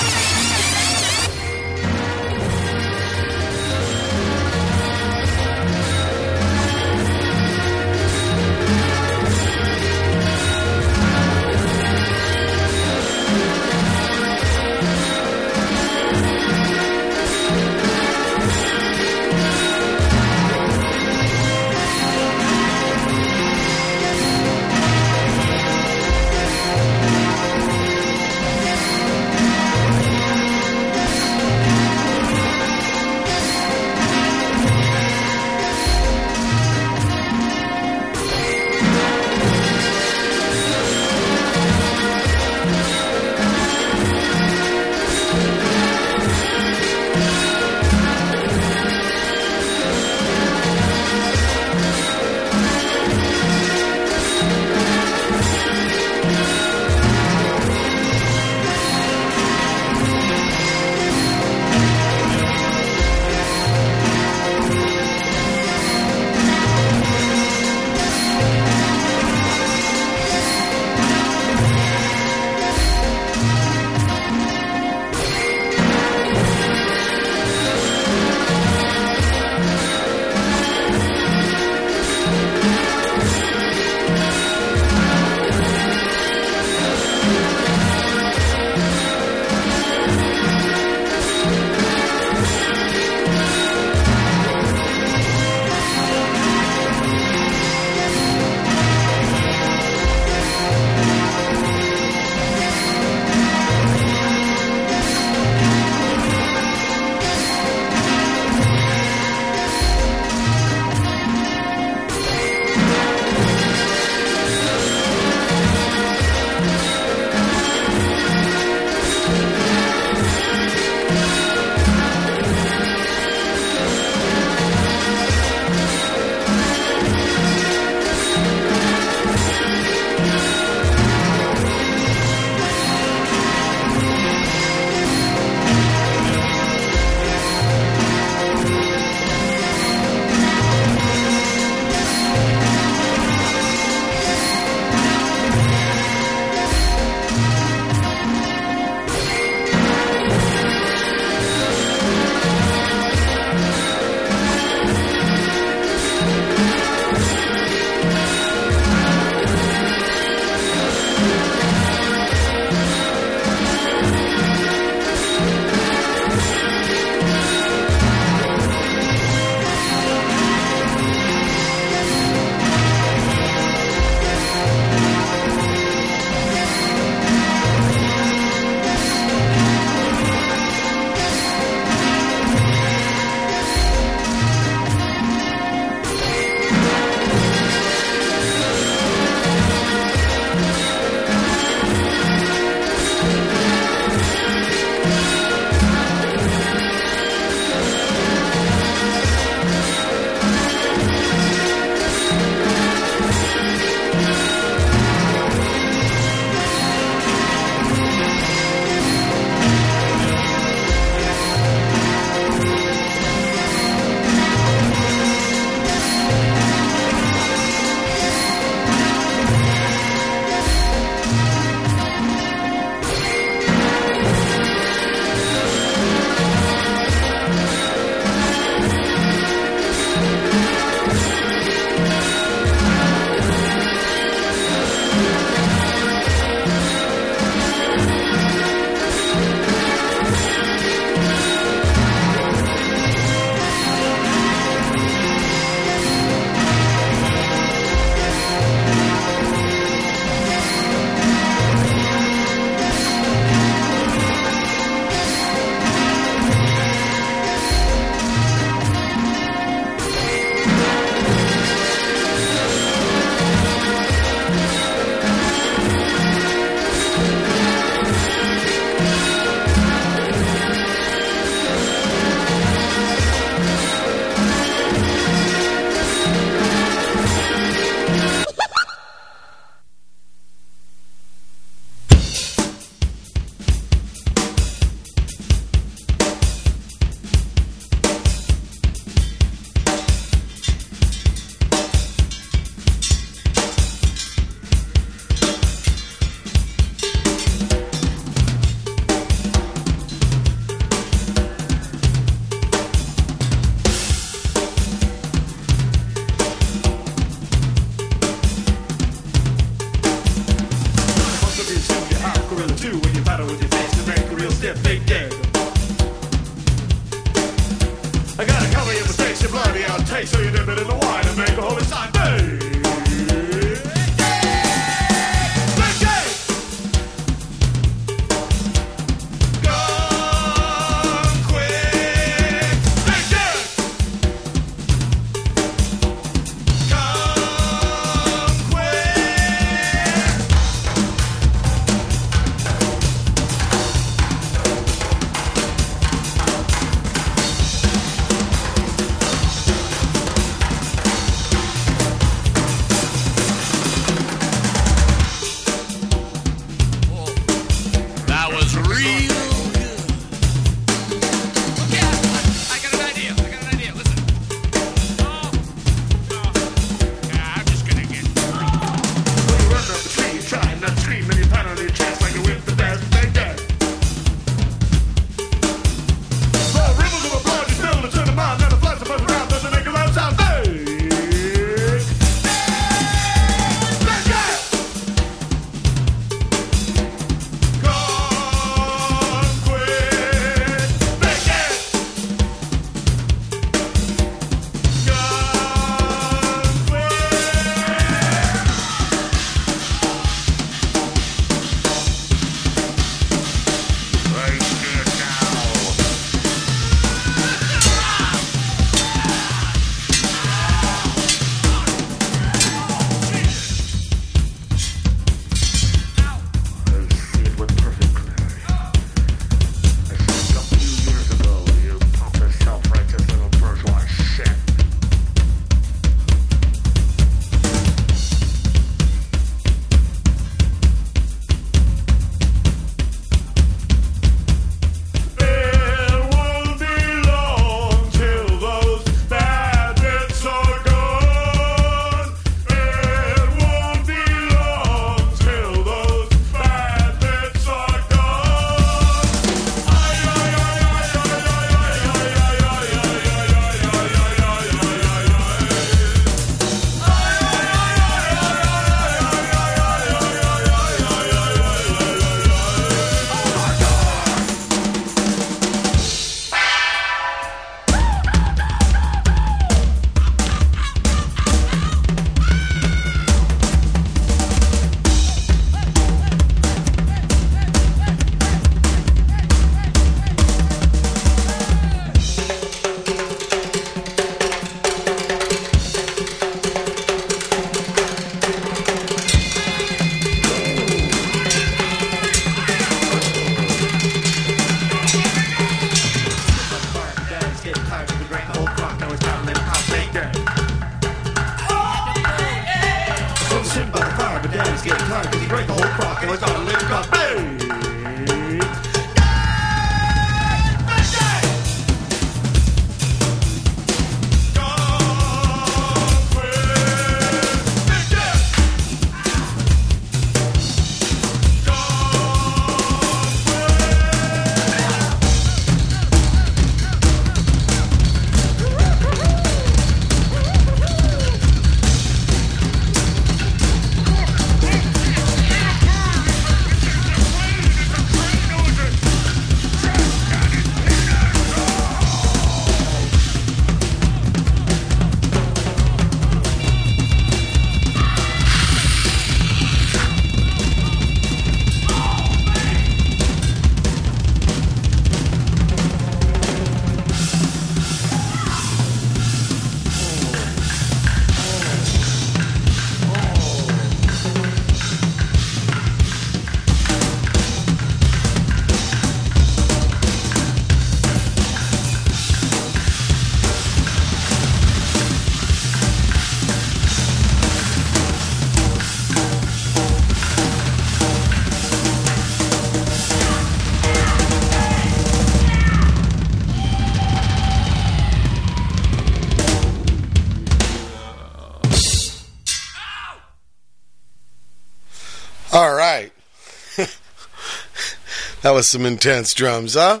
That was some intense drums, huh?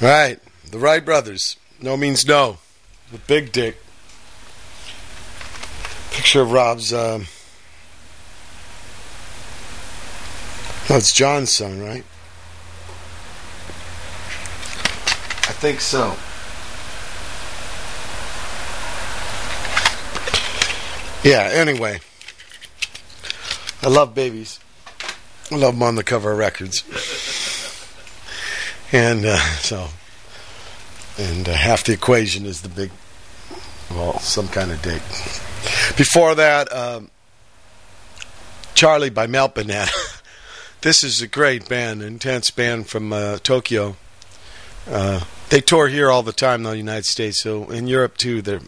right. The Wright brothers. Nomeansno. The big dick. Picture of Rob's. Um, That's John's son, right? I think so. Yeah, anyway. I love babies. Love them on the cover of records. And uh, so, and uh, half the equation is the big, well, some kind of date. Before that, um, Charlie by Melt Banana. (laughs) this is a great band, intense band from uh, Tokyo. Uh, they tour here all the time, though, the United States. So in Europe too, they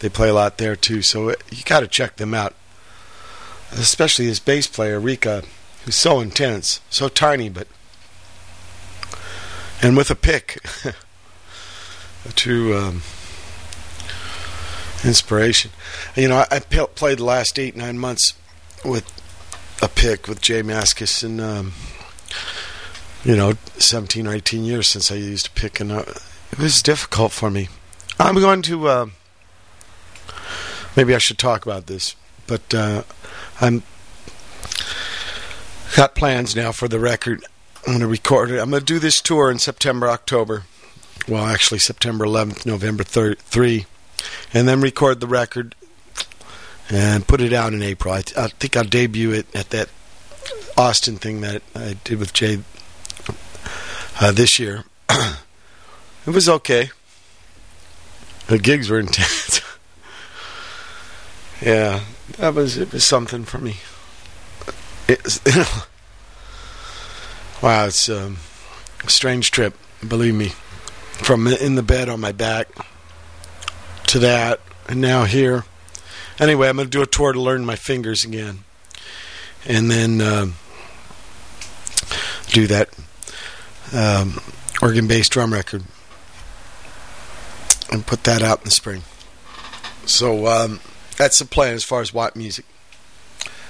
they play a lot there too. So it, you got to check them out, especially his bass player Rika, who's so intense, so tiny, but and with a pick, (laughs) true um, inspiration. You know, I, played the last eight nine months with a pick with J Mascis and. Um, you know, 17 or 18 years since I used a pick, and uh, it was difficult for me. I'm going to. Uh, maybe I should talk about this, but uh, I'm got plans now for the record. I'm going to record it. I'm going to do this tour in September, October. Well, actually, September 11th, November 3rd, 3, and then record the record and put it out in April. I, I think I'll debut it at that Austin thing that I did with Jay uh, this year. (clears throat) it was okay. The gigs were intense. (laughs) yeah, that was it was something for me. It's, (laughs) wow, it's um, a strange trip. Believe me, from in the bed on my back to that, and now here. Anyway, I'm going to do a tour to learn my fingers again, and then um do that um, organ based drum record and put that out in the spring. So um, that's the plan as far as Watt music.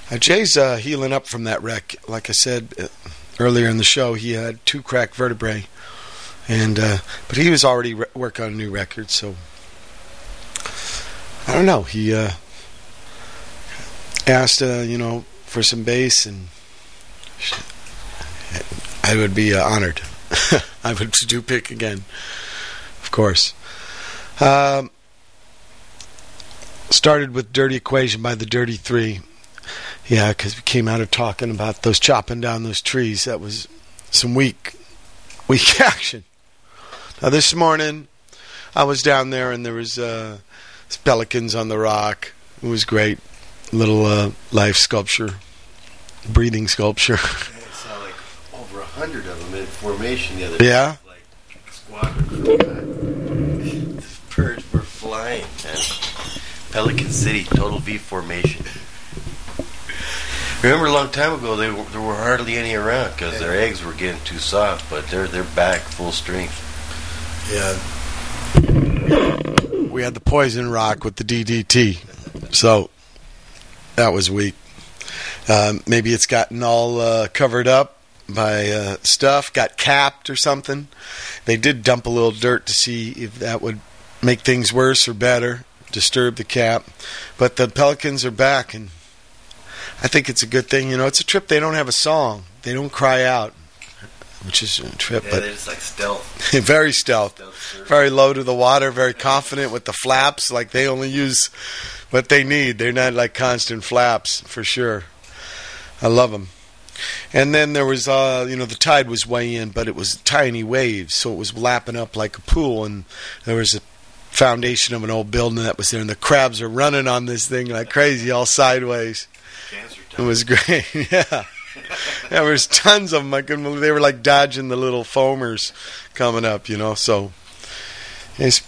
Uh, Jay's uh, healing up from that wreck. Like I said uh, earlier in the show, he had two cracked vertebrae, and uh, but he was already re- working on a new record. So I don't know. He uh, asked, uh, you know, for some bass, and I would be honored. (laughs) I would do pick again, of course. Um, started with "Dirty Equation" by the Dirty Three. Yeah, because we came out of talking about those chopping down those trees. That was some weak, (laughs) weak action. Now this morning, I was down there and there was uh, pelicans on the rock. It was great, little uh, life sculpture, breathing sculpture. (laughs) I saw like over a hundred of them in formation the other day. Yeah? Like squadron. (laughs) The birds were flying, man. Pelican City, total V formation. Remember a long time ago, they were, there were hardly any around because their eggs were getting too soft, but they're they're back full strength. Yeah. We had the poison rock with the DDT, so that was weak. Um, maybe it's gotten all uh, covered up by uh, stuff, got capped or something. They did dump a little dirt to see if that would make things worse or better, disturb the cap. But the Pelicans are back, and I think it's a good thing. You know, it's a trip. They don't have a song. They don't cry out, which is a trip. Yeah, but they're just like stealth. (laughs) very stealth, very low to the water, very confident with the flaps. Like they only use what they need. They're not like constant flaps for sure. I love them. And then there was, uh, you know, the tide was way in, but it was tiny waves, so it was lapping up like a pool. And there was a foundation of an old building that was there, and the crabs are running on this thing like crazy, all sideways. It was great, (laughs) yeah. There was tons of them. I couldn't believe they were like dodging the little foamers coming up, you know. So it's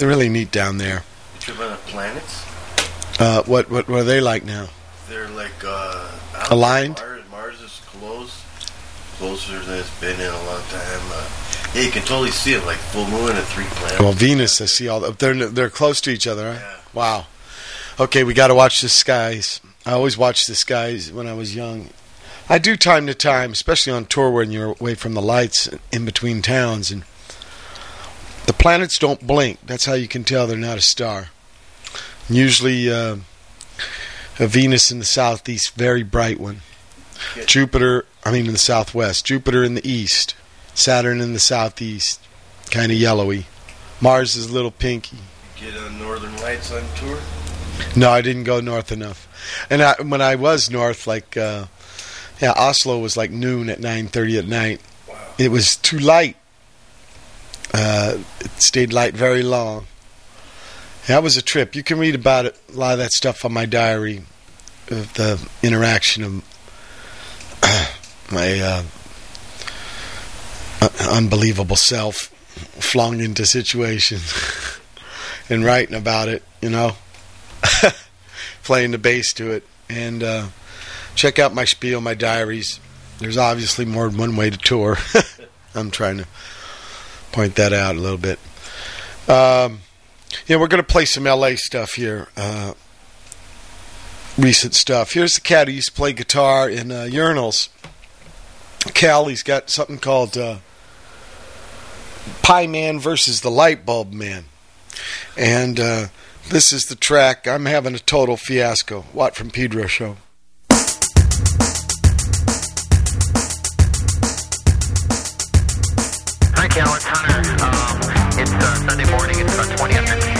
really neat down there. You on the planets? Uh, what what what are they like now? They're like uh, Aligned? Mars, Mars is close, closer than it's been in a long time. Uh, yeah, you can totally see it, like full moon and three planets. Well, Venus, I see all. The, they're they're close to each other, right? Yeah. Wow. Okay, we got to watch the skies. I always watched the skies when I was young. I do time to time, especially on tour when you're away from the lights in between towns, and the planets don't blink. That's how you can tell they're not a star. Usually, uh, a Venus in the southeast, very bright one. Jupiter, I mean in the southwest. Jupiter in the east. Saturn in the southeast. kind of yellowy. Mars is a little pinky. You Get on Northern Lights on tour. No, I didn't go north enough. And I, when I was north, like uh, yeah, Oslo was like noon at nine thirty at night. It was too light. Uh, it stayed light very long. That was a trip. You can read about it, a lot of that stuff on my diary of the interaction of (clears throat) my uh, unbelievable self flung into situations (laughs) and writing about it, you know, (laughs) playing the bass to it. And uh, check out my spiel, my diaries. There's obviously more than one way to tour. (laughs) I'm trying to point that out a little bit. Um, yeah, we're going to play some LA stuff here. Uh, recent stuff. Here's the cat who used to play guitar in uh, Urinals. Cal, he's got something called uh, Pie Man versus the Light Bulb Man. And uh, this is the track. I'm having a total fiasco. Watt from Pedro Show. Hi, Cal. It's Hunter. Um, it's uh, Sunday morning. It's about 20 after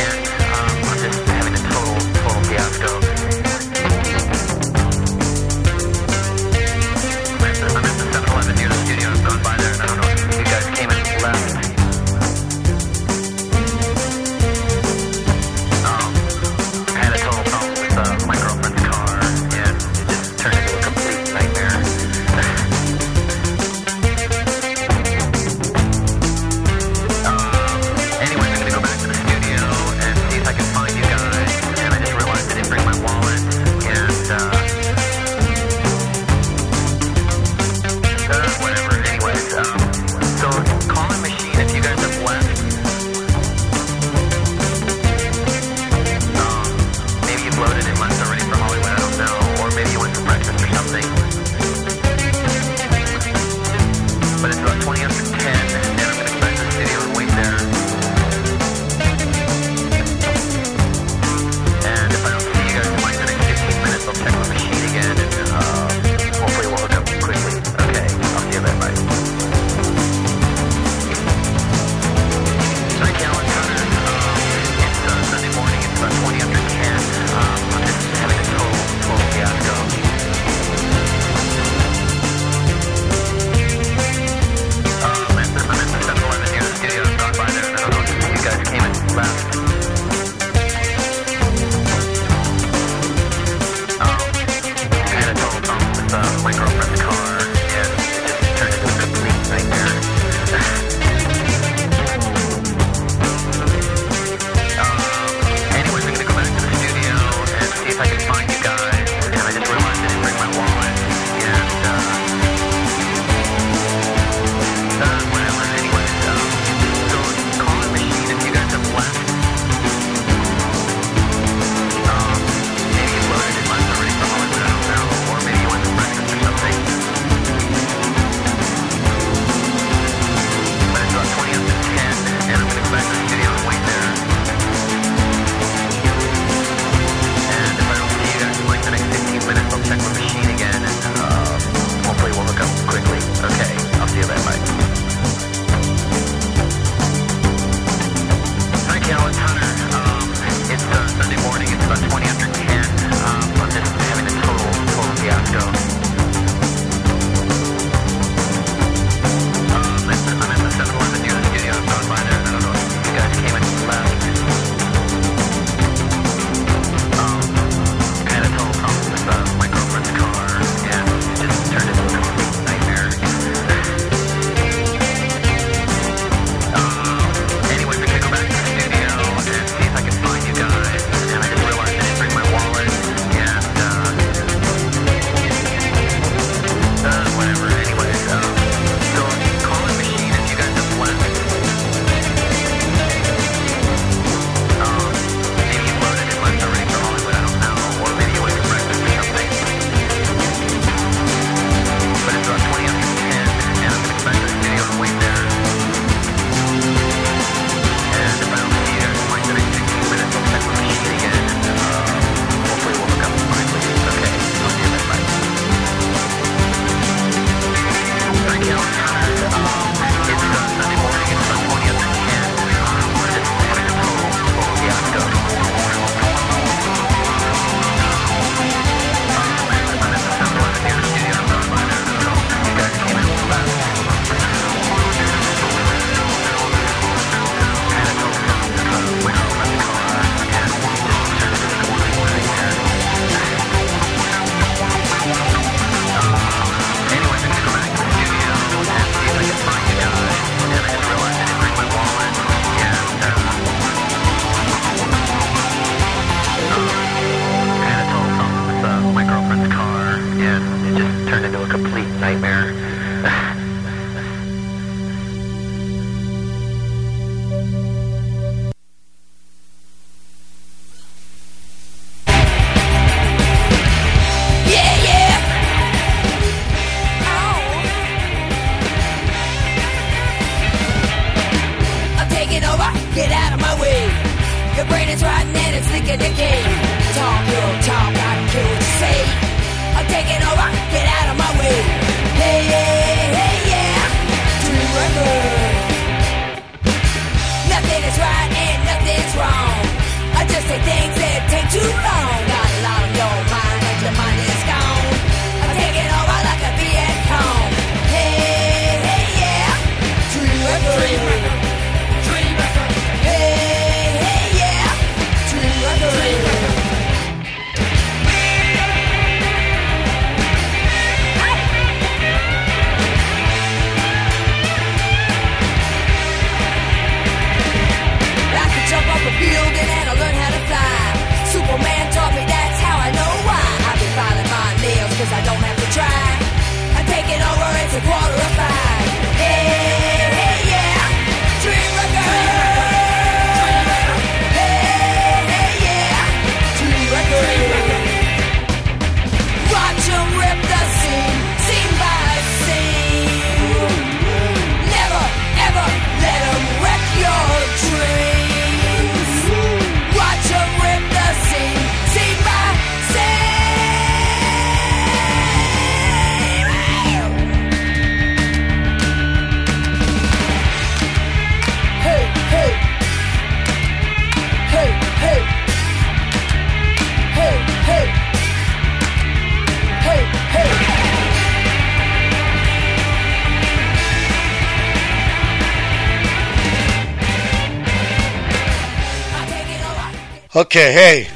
Okay, hey,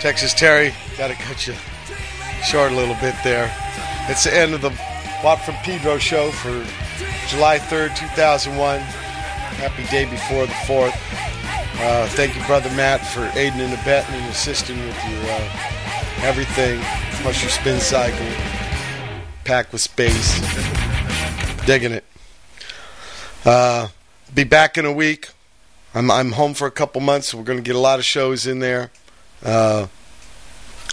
Texas Terri, gotta cut you short a little bit there. It's the end of the Watt from Pedro show for July 3rd, 2001. Happy day before the 4th. Uh, thank you, Brother Matt, for aiding and abetting and assisting with your uh, everything, plus your spin cycle, packed with space. Digging it. Uh, be back in a week. I'm I'm home for a couple months. So we're going to get a lot of shows in there. Uh,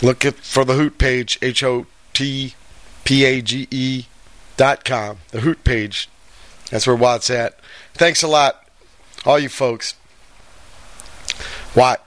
look at for the Hoot page, H O T P A G E dot com. The Hoot page. That's where Watt's at. Thanks a lot, all you folks. Watt.